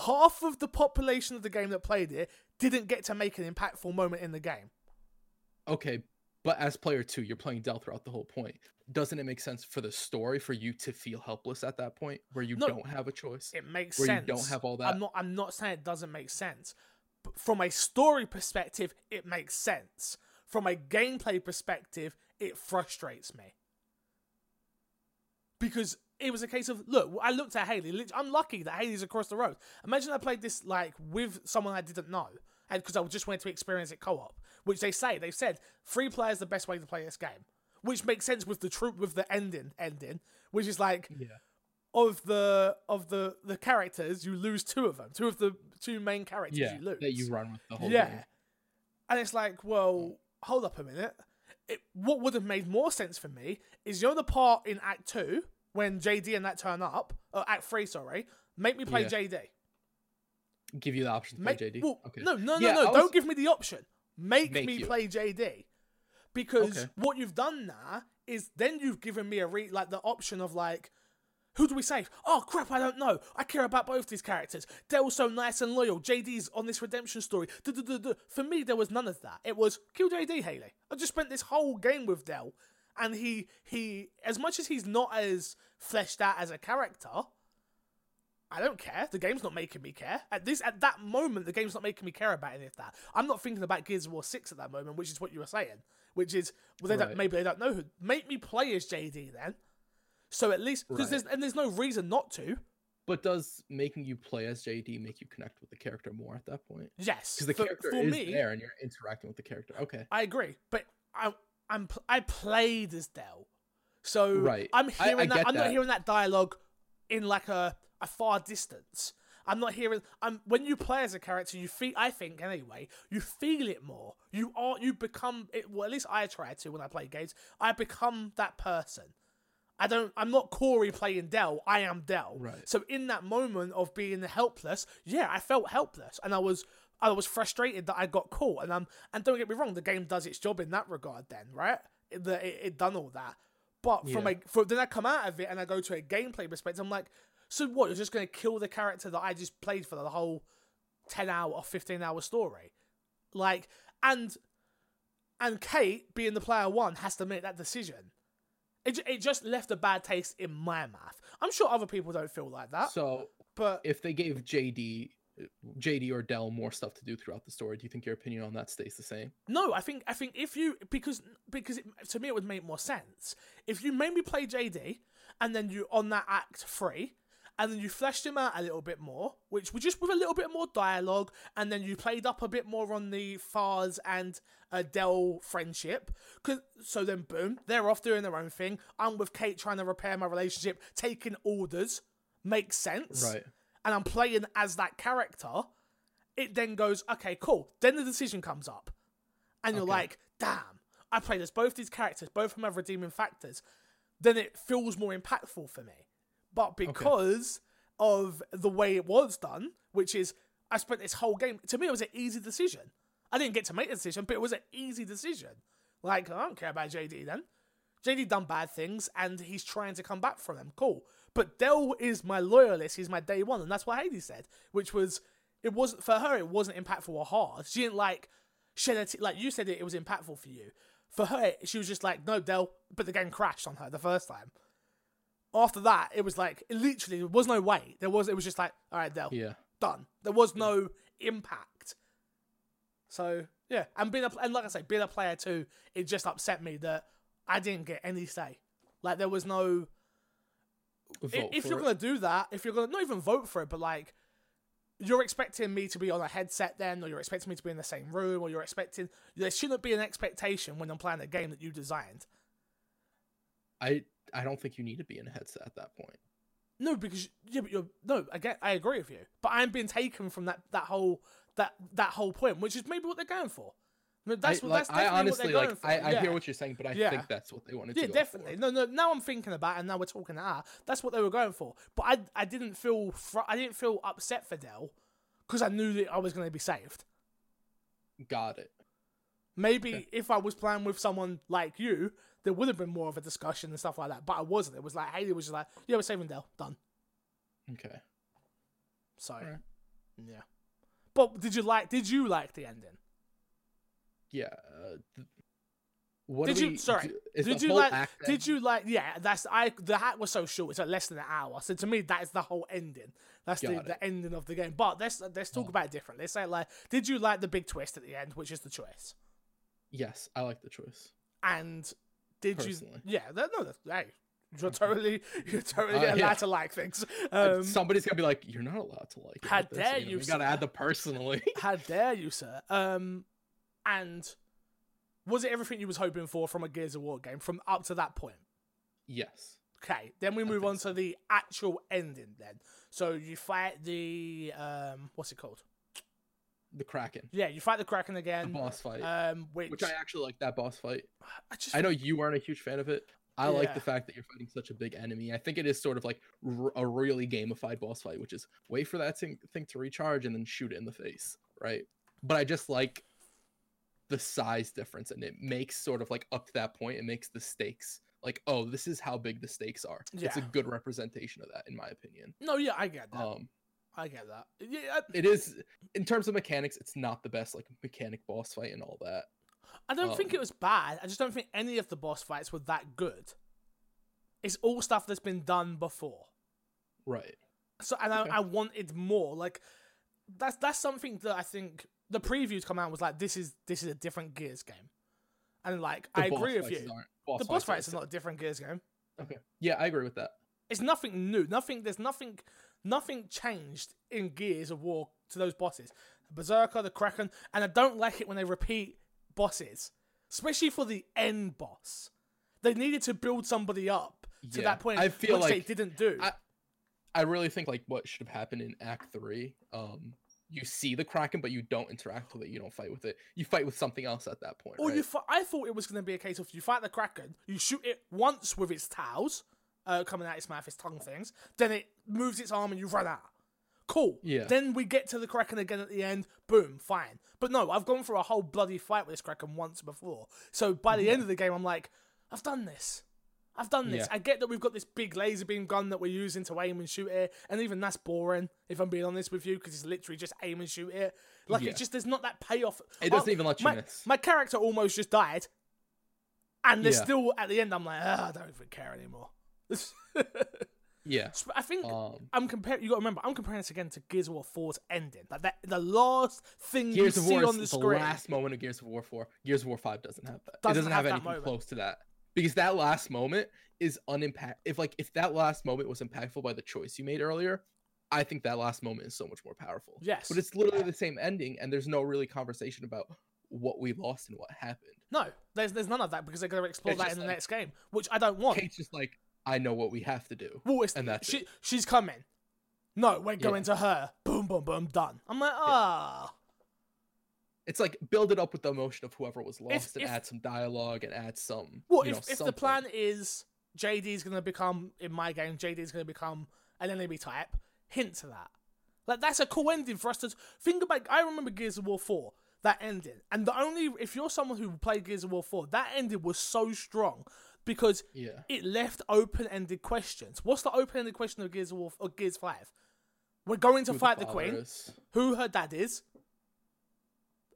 half of the population of the game that played it didn't get to make an impactful moment in the game. okay but as player two you're playing del throughout the whole point doesn't it make sense for the story for you to feel helpless at that point where you No. don't have a choice It makes where sense. you don't have all that I'm not. I'm not saying it doesn't make sense. But from a story perspective, it makes sense. From a gameplay perspective, it frustrates me because it was a case of look. I looked at Haley. I'm lucky that Haley's across the road. Imagine I played this like with someone I didn't know, and because I just wanted to experience it co-op, which they say they've said three players the best way to play this game, which makes sense with the troop with the ending ending, which is like yeah of the of the the characters, you lose two of them. Two of the two main characters yeah you lose. that you run with the whole yeah, game. and it's like, well, hold up a minute. It, what would have made more sense for me is you know the part in Act Two when JD and that turn up, or Act Three, sorry, make me play Yeah. JD. give you the option to play Make, jd well, okay No, no, no, Yeah, no. Was- Don't give me the option. Make, Make me you. play JD. Because Okay. what you've done now is then you've given me a re like the option of like, who do we save? Oh crap, I don't know. I care about both these characters. Del's so nice and loyal. JD's on this redemption story. Du-du-du-du. For me, there was none of that. It was kill JD Haley. I just spent this whole game with Del, and he he as much as he's not as fleshed out as a character, I don't care. The game's not making me care. At this at that moment, the game's not making me care about any of that. I'm not thinking about Gears of War 6 at that moment, which is what you were saying. Which is well they don't maybe they don't know who make me play as JD then. So at least because Right. there's and there's no reason not to. but does making you play as jd make you connect with the character more at that point Yes. because the for, character for is me, there and you're interacting with the character okay I agree. But I I'm I played as Del. So Right. I'm I- I hearing that I'm not hearing that dialogue in like a, a far distance. I'm not hearing I'm when you play as a character you feel I think anyway, you feel it more. You are you become it well at least I try to when I play games. I become that person. I don't I'm not Corey playing Del, I am Del. Right. So in that moment of being helpless, yeah, I felt helpless and I was I was frustrated that I got caught and I'm. and don't get me wrong, the game does its job in that regard then, right? It, it, it done all that. But from Yeah. a for, then I come out of it and I go to a gameplay perspective, I'm like, so what, you're just gonna kill the character that I just played for the whole ten hour or fifteen hour story? Like and and Kate, being the player one, has to make that decision. It, it just left a bad taste in my mouth. I'm sure other people don't feel like that, So but if they gave JD, JD or Del more stuff to do throughout the story, do you think your opinion on that stays the same? no, I think I think if you because because it, to me it would make more sense if you made me play JD and then you on that act three. And then you fleshed him out a little bit more, which was just with a little bit more dialogue, and then you played up a bit more on the Fahz and Adele friendship. 'Cause- so then, boom, they're off doing their own thing. I'm with Kate trying to repair my relationship, taking orders. Makes sense. Right. and I'm playing as that character, it then goes, okay, cool. Then the decision comes up. And you're Okay. like, damn, I played as both these characters, both of them have redeeming factors. Then it feels more impactful for me. But because of the way it was done, which is I spent this whole game, to me, it was an easy decision. I didn't get to make the decision, but it was an easy decision. Like, I don't care about JD then. JD done bad things and he's trying to come back from them. Cool. But Del is my loyalist. He's my day one. And that's what Hades said, which was, it wasn't, for her, it wasn't impactful or hard. She didn't like shed a te- like you said it, it was impactful for you. For her, she was just like, no, Del, but the game crashed on her the first time. After that, it was like, it literally, there was no way. There was, it was just like, all right, Del, Yeah. done. There was no impact. So yeah, and being a and like I say, being a player too, it just upset me that I didn't get any say. Like there was no. Vote if you're it. gonna do that, if you're gonna not even vote for it, but like. You're expecting me to be on a headset then, or you're expecting me to be in the same room, or you're expecting. There shouldn't be an expectation when I'm playing a game that you designed. I I don't think you need to be in a headset at that point. No, because yeah, but you're no. Again, I agree with you, but I'm being taken from that that whole that that whole point, which is maybe what they're going for. No, that's I, what like, that's I honestly what they're like. going for. I, I yeah. hear what you're saying, but I Yeah. think that's what they wanted Yeah, to go definitely. For. No, no. Now I'm thinking about, it and now we're talking out. That's what they were going for. But I, I didn't feel, fr- I didn't feel upset for Del because I knew that I was going to be saved. Got it. Maybe Okay. if I was playing with someone like you, there would have been more of a discussion and stuff like that. But I wasn't. It was like Haley was just like, "Yeah, we're saving Del. Done." Okay. So, Alright. yeah. But did you like? Did you like the ending? Yeah. Uh, th- what Did you- we sorry, do- did you like- Did you like? Yeah, that's I. The hat was so short; it's like less than an hour. So to me, that is the whole ending. That's the, Got the it. ending of the game. But let's let's talk Oh. about it differently. Let's say like, did you like the big twist at the end, which is the choice? Yes, I like the choice. And did Personally. you? Yeah, that, no, that's, hey, you're totally you're totally Uh, allowed yeah. to like things. Um, Somebody's gonna be like, "You're not allowed to like." How with this," dare know, you, gotta add the personally. <laughs> how dare you, sir? Um, and was it everything you was hoping for from a Gears of War game from up to that point? yes. Okay, then we move on to the actual ending. Then, so you fight the um, what's it called? The Kraken, Yeah, you fight the Kraken again. the boss fight, Um, which, which I actually like that boss fight. I just I know you aren't a huge fan of it. I like the fact that you're fighting such a big enemy. I think it is sort of like r- a really gamified boss fight, which is wait for that thing, thing to recharge and then shoot it in the face, right? But I just like the size difference, and it makes sort of like up to that point, it makes the stakes like, oh, this is how big the stakes are. It's a good representation of that, in my opinion. no, yeah, I get that. Um, I get that. Yeah, I, it is in terms of mechanics, it's not the best like mechanic boss fight and all that. I don't think um, it was bad. I just don't think any of the boss fights were that good. It's all stuff that's been done before. Right. So and Okay. I, I wanted more. Like that's that's something that I think the previews come out was like this is this is a different Gears game, and like The I agree with you. boss The boss fights are fights is not a different Gears game. Okay. Yeah, I agree with that. It's nothing new. Nothing. There's nothing. Nothing changed in Gears of War to those bosses. The Berserker, the Kraken, and I don't like it when they repeat bosses, especially for the end boss. They needed to build somebody up to Yeah, that point, I feel which they didn't do. I- I really think like what should have happened in Act Three. Um, you see the Kraken, but you don't interact with it. You don't fight with it. You fight with something else at that point. Or right? you, fi- I thought it was going to be a case of you fight the Kraken, you shoot it once with its towels uh, coming out its mouth, its tongue things, then it moves its arm and you run out. Cool. Yeah. Then we get to the Kraken again at the end. Boom, fine. But no, I've gone through a whole bloody fight with this Kraken once before. So by the end of the game, I'm like, I've done this. I've done this. Yeah. I get that we've got this big laser beam gun that we're using to aim and shoot it, and even that's boring. If I'm being honest with you, because it's literally just aim and shoot it. Like Yeah. it just there's not that payoff. It doesn't Oh, even let you my, miss. My character almost just died. And they're Yeah. still at the end. I'm like, "Ah, I don't even care anymore. <laughs> Yeah. I think Um, I'm comparing. You got to remember, I'm comparing this again to Gears of War 4's ending. Like that, the last thing Gears you of see War on the the screen. last moment of Gears of War 4. Gears of War 5 doesn't have that. Doesn't it doesn't have have, anything moment. close to that. Because that last moment is unimpact if like if that last moment was impactful by the choice you made earlier, I think that last moment is so much more powerful. Yes, But it's literally the same ending and there's no really conversation about what we lost and what happened. no, there's there's none of that because they're going to explore It's that in the like- next game, which I don't want. Kate's just like, I know what we have to do. Well, it's, and that's she, it. she's coming. No, we're Yeah. going to her. Boom, boom, boom, done. I'm like, ah, It's like build it up with the emotion of whoever was lost and if- add some dialogue and add some. Well, if, know, if the plan is JD's going to become, in my game, JD's going to become an enemy type, hint to that. Like, that's a cool ending for us to think about. I remember Gears of War 4, that ending. And the only, if you're someone who played Gears of War 4, that ending was so strong because Yeah. it left open ended questions. What's the open ended question of Gears of War or Gears 5? We're going to Who fight the, father Queen, is. who her dad is.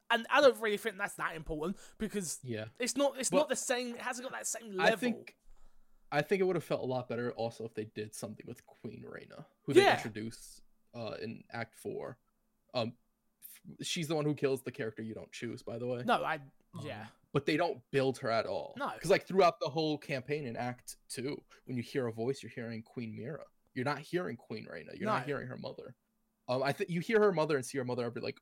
And I don't really think that's that important because Yeah. it's not it's Well, not the same it hasn't got that same level. I think I think it would have felt a lot better also if they did something with Queen Reyna, who they Yeah. introduce uh, in Act Four. Um, f- she's the one who kills the character you don't choose, by the way. No, I yeah. Um, but they don't build her at all. No. because like throughout the whole campaign in Act Two, when you hear a voice, you're hearing Queen Myrrah. You're not hearing Queen Reyna. You're No. not hearing her mother. Um, I think you hear her mother and see her mother every like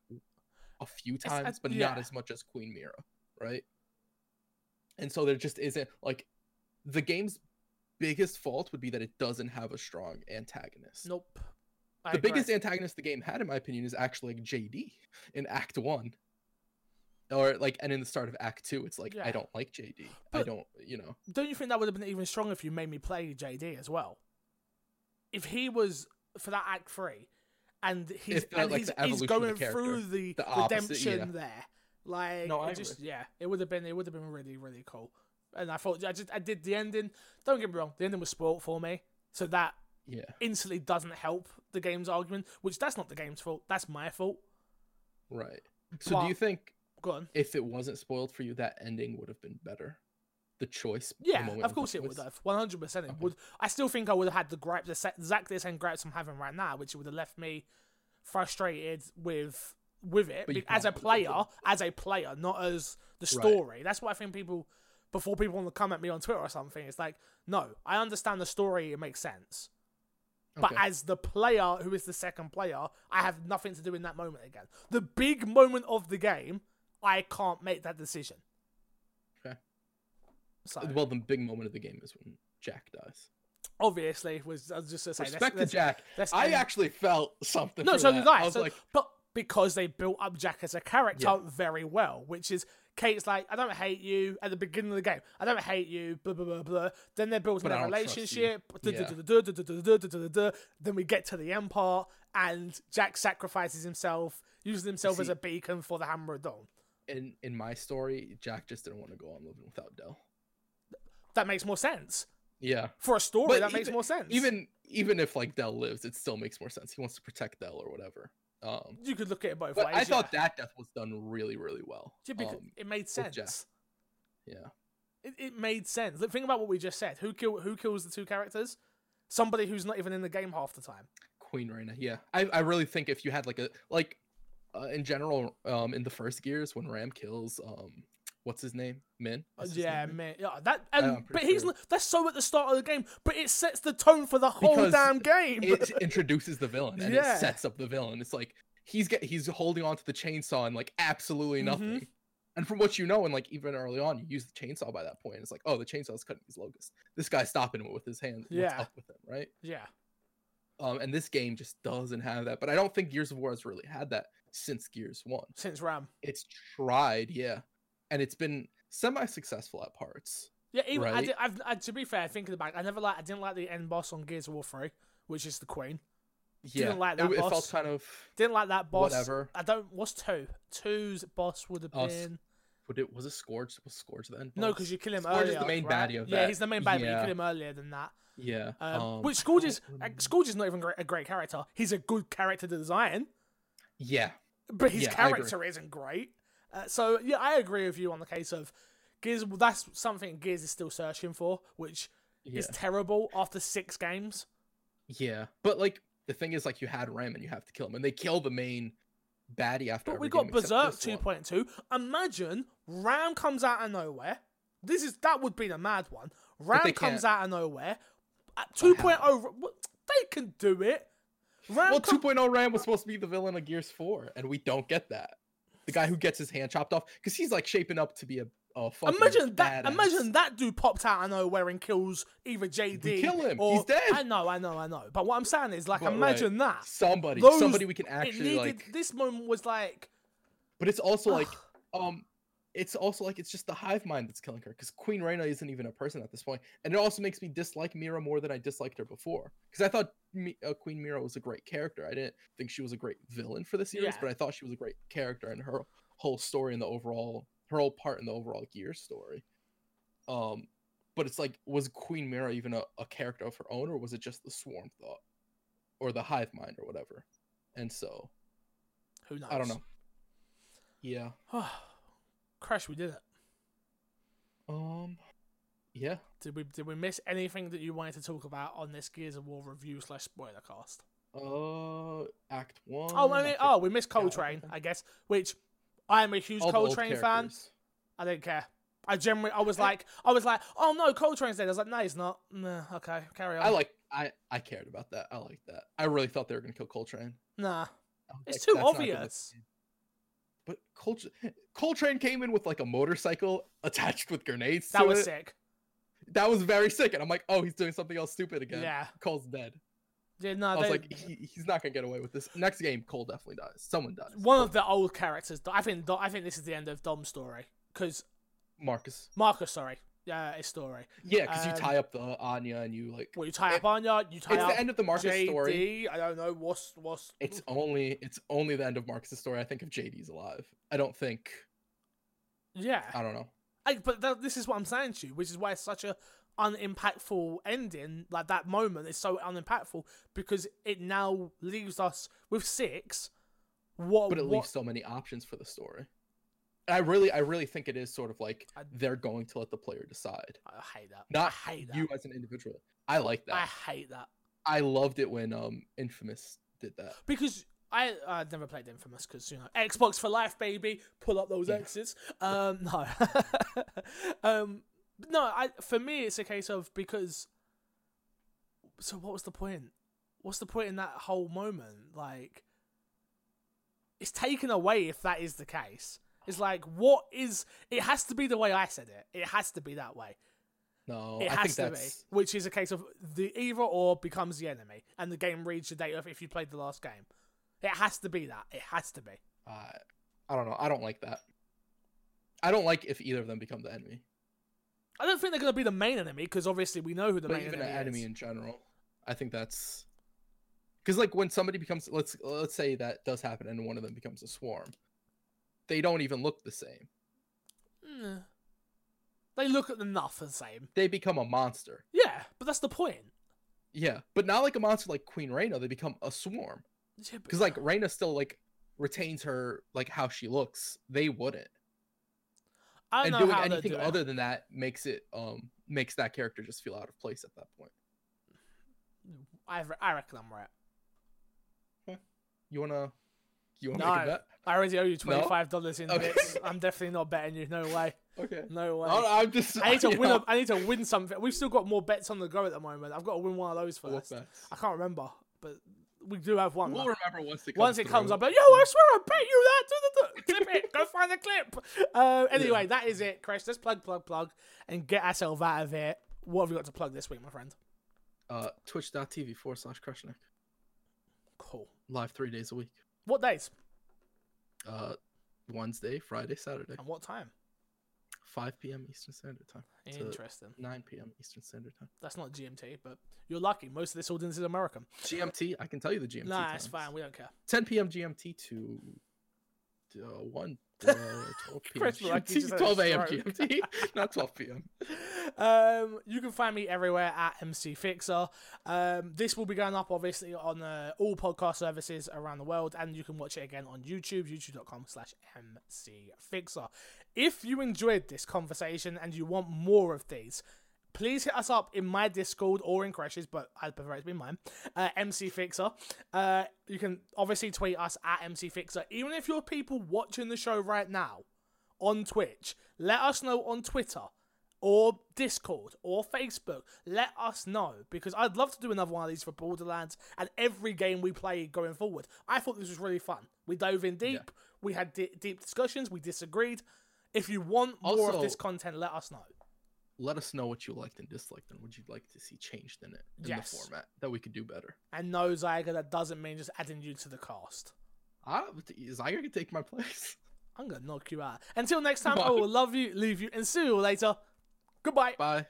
a few times, but yeah. not as much as Queen Myrrah, right? And so there just isn't like the game's biggest fault would be that it doesn't have a strong antagonist. Nope. I the agree. biggest antagonist the game had, in my opinion, is actually like JD in Act One, or like, and in the start of Act Two, it's like Yeah. I don't like JD. I don't, you know. Don't you think that would have been even stronger if you made me play JD as well? If he was for that act three, and he's If uh, and like, he's, the he's evolution of the going through the, the opposite, redemption yeah. there, like No, I it just yeah, it would have been it would have been really really cool. And I thought I just I did the ending. Don't get me wrong, the ending was spoilt for me, so that Yeah, instantly doesn't help the game's argument. Which that's not the game's fault. That's my fault. right. So But- do you think Go on. if it wasn't spoiled for you, that ending would have been better? The choice. Yeah, moment of course it would have. One hundred percent, it Okay. would. I still think I would have had the gripe, the exactly the same gripes I'm having right now, which would have left me frustrated with with it But as a can't put it player, as a player, not as the Right. story. That's what I think people before people want to come at me on Twitter or something. It's like, no, I understand the story; it makes sense. But Okay. as the player who is the second player, I have nothing to do in that moment again. The big moment of the game, I can't make that decision. Okay. So, well, the big moment of the game is when Jack dies. Obviously, was I was just gonna say respect to Jack. I actually felt something. No, so that. did I. I was so, like, but because they built up Jack as a character yeah. very well, which is Kate's like, I don't hate you at the beginning of the game. I don't hate you, blah, blah, blah, blah. Then they're building a relationship. Then we get to the end part, and Jack sacrifices himself, using himself as a beacon for the Hammer of Dawn in in my story, Jack just didn't want to go on living without Del. That makes more sense Yeah. for a story. But that makes more sense. Even even if like Del lives, it still makes more sense. He wants to protect Del or whatever. Um, you could look at it both but ways. I yeah. thought that death was done really, really well. Yeah, because Um, it made sense. yeah. It, it made sense. Look, think about what we just said. Who kill who kills the two characters? Somebody who's not even in the game half the time. Queen Reyna. Yeah, I, I really think if you had like a like uh, in general, um, in the first Gears when Raam kills um, what's his name, Minh. Uh, his yeah, name Minh? man. Yeah, that. And, but pretty he's sure. that's so at the start of the game. But it sets the tone for the whole Because damn game. It <laughs> introduces the villain and Yeah. it sets up the villain. It's like he's get he's holding onto the chainsaw and like absolutely Mhm. nothing. And from what you know, and like even early on, you use the chainsaw by that point. It's like, oh, the chainsaw's cutting these locusts. This guy's stopping it with his hands. What's Yeah. up with him, right? yeah, Um, and this game just doesn't have that. But I don't think Gears of War has really had that since Gears One. since Raam. It's tried, yeah, and it's been semi-successful at parts. Yeah, even I did, I've, I, to be fair, thinking about, it, I never like, I didn't like the end boss on Gears of War Three, which is the Queen. Yeah, Didn't like it, that it boss. felt kind of. Didn't like that boss. Whatever. I don't. What's two? Two's boss would have Oh, been Would it was it Scourge? Was Scourge then? no, because you kill him Scourge is earlier. the main right? baddie of that. Yeah, he's the main bad, but you Yeah. kill him earlier than that. Yeah. Um, um, which Scourge is uh. Scourge is not even great, a great character. He's a good character to design, Yeah. But his Yeah, character isn't great. Uh, so yeah, I agree with you on the case of Gears. That's something Gears is still searching for, which Yeah. is terrible after six games. yeah. But like the thing is like you had Raam and you have to kill him. And they kill the main baddie after But we got Berserk 2.2. Imagine Raam comes out of nowhere. This is that would be the mad one. Raam comes can't. out of nowhere. At 2.0, how? what- they can do it. Raam Well, com- 2.0 Raam was supposed to be the villain of Gears 4, and we don't get that. The guy who gets his hand chopped off because he's like shaping up to be a, fucking Imagine that! badass. Imagine that dude popped out of nowhere and kills either JD. We kill him. Or, He's dead. I know, I know, I know. But what I'm saying is, like, But, imagine that. somebody, Those- somebody we can actually needed. like. This moment was like, But it's also <sighs> like, um, it's also like it's just the hive mind that's killing her because Queen Reyna isn't even a person at this point, and it also makes me dislike Myrrah more than I disliked her before because I thought Mi- uh, Queen Myrrah was a great character. I didn't think she was a great villain for the series, Yeah. but I thought she was a great character and her whole story and the overall her whole part in the overall Gear story. Um, but it's like, was Queen Myrrah even a, a character of her own, or was it just the Swarm thought, or the hive mind, or whatever? And so who knows? I don't know. Yeah. <sighs> <sighs> <sighs> Crash, we did it. Um. Yeah. Did we did we miss anything that you wanted to talk about on this Gears of War review slash spoiler cast? Uh. Act one. Oh, I I mean, think- oh, we missed Cole Train, everything. I guess. Which I am a huge all Cole Train fan. I didn't care. I generally, I was like, I was like, oh no, Cole Train's dead. I was like, no, he's not. Nah, okay, carry on. I like. I I cared about that. I like that. I really thought they were gonna kill Cole Train. Nah, I It's like, too "That's not gonna obvious." Be-" But Cole Train, Coltrane came in with like a motorcycle <laughs> attached with grenades. that was it. sick. That was very sick, and I'm like, oh, he's doing something else stupid again. Yeah, Cole's dead. yeah. No, I was they- like, he, he's not gonna get away with this. Next game, Cole definitely dies. Someone dies. one of the old characters. I think, I think this is the end of Dom's story because Marcus. Marcus, sorry, yeah, his story. Yeah, because Um, you tie up the Anya and you like. Well, you tie It- up Anya, you tie It's up the end of the Marcus JD. story. I don't know what's what's. It's only it's only the end of Marcus's story. I think if JD's alive. I don't think. yeah. I don't know. I, but th- this is what I'm saying to you, which is why it's such a unimpactful ending. Like that moment is so unimpactful because it now leaves us with six. What? But it what, leaves so many options for the story. I really, I really think it is sort of like I- they're going to let the player decide, I hate that. not I hate that. you as an individual. I like that. I I, hate that I loved it when um Infamous did that. because I I never played Infamous because you know Xbox for life, baby. Pull up those Yeah. X's. Um, no, <laughs> um, no. I for me it's a case of because. So what was the point? What's the point in that whole moment? Like, it's taken away if that is the case. It's like, what is? It has to be the way I said it. It has to be that way. No, It I has think to be, which is a case of the either or becomes the enemy, and the game reads the data if you played the last game. It has to be that. It has to be. uh, I don't know. I don't like that. I don't like if either of them become the enemy, I don't think they're going to be the main enemy because obviously we know who the but main even an enemy, enemy is. in general. I think that's because like when somebody becomes let's let's say that does happen and one of them becomes a swarm, they don't even look the same. Mm. They look at enough the same. They become a monster. Yeah, but that's the point. Yeah, but not like a monster like Queen Reyna. They become a swarm Yeah, because like Reyna still like retains her like how she looks. They wouldn't, I don't and know doing how anything do other than that makes it um makes that character just feel out of place at that point. I, re- I reckon I'm right. You wanna you wanna No. make a bet? I already owe you twenty five dollars in Okay. bits. I'm definitely not betting you. No way. Okay. No way. No, I'm just. I need to win. know, A, <laughs> I need to win something. We've still got more bets on the go at the moment. I've got to win one of those what first. I can't remember, but we do have one. We'll remember once it comes. Once it comes through. up, like, yo, I swear I bet you that. Do, do, do. Clip it. Go find the clip. Uh, anyway, that is it, Chris. Let's plug, plug, plug, and get ourselves out of here. What have we got to plug this week, my friend? uh, twitch.tv forward slash Crushnick. Cool. Live three days a week. What days Uh, Wednesday, Friday, Saturday, and what time? 5 p.m. Eastern Standard Time. Interesting. 9 p.m. Eastern Standard Time. That's not GMT, but you're lucky. Most of this audience is American. GMT, I can tell you the GMT. Nah, it's fine. We don't care. 10 p.m. GMT to, uh, 1 Uh, 12 p.m. GMT, <laughs> just had a 12 a.m. GMT, not 12 p.m. <laughs> Um, you can find me everywhere at MC Fixer. Um, this will be going up obviously on uh, all podcast services around the world, and you can watch it again on YouTube, youtube.com slash MC Fixer. If you enjoyed this conversation and you want more of these, please hit us up in my Discord or in Crash's, but I'd prefer it to be mine. Uh, MC Fixer. Uh, you can obviously tweet us at MC Fixer. Even if you're people watching the show right now on Twitch, let us know on Twitter or Discord or Facebook. Let us know because I'd love to do another one of these for Borderlands and every game we play going forward. I thought this was really fun. We dove in deep. We had di- deep discussions. We disagreed. If you want more of this content, let us know. Let us know what you liked and disliked, and what you'd like to see changed in it in Yes. the format that we could do better. And no, Zyga, that doesn't mean just adding you to the cast. Ah, Zyger can take my place. I'm gonna knock you out. Until next time, I will love you, leave you, and see you later. Goodbye. Bye.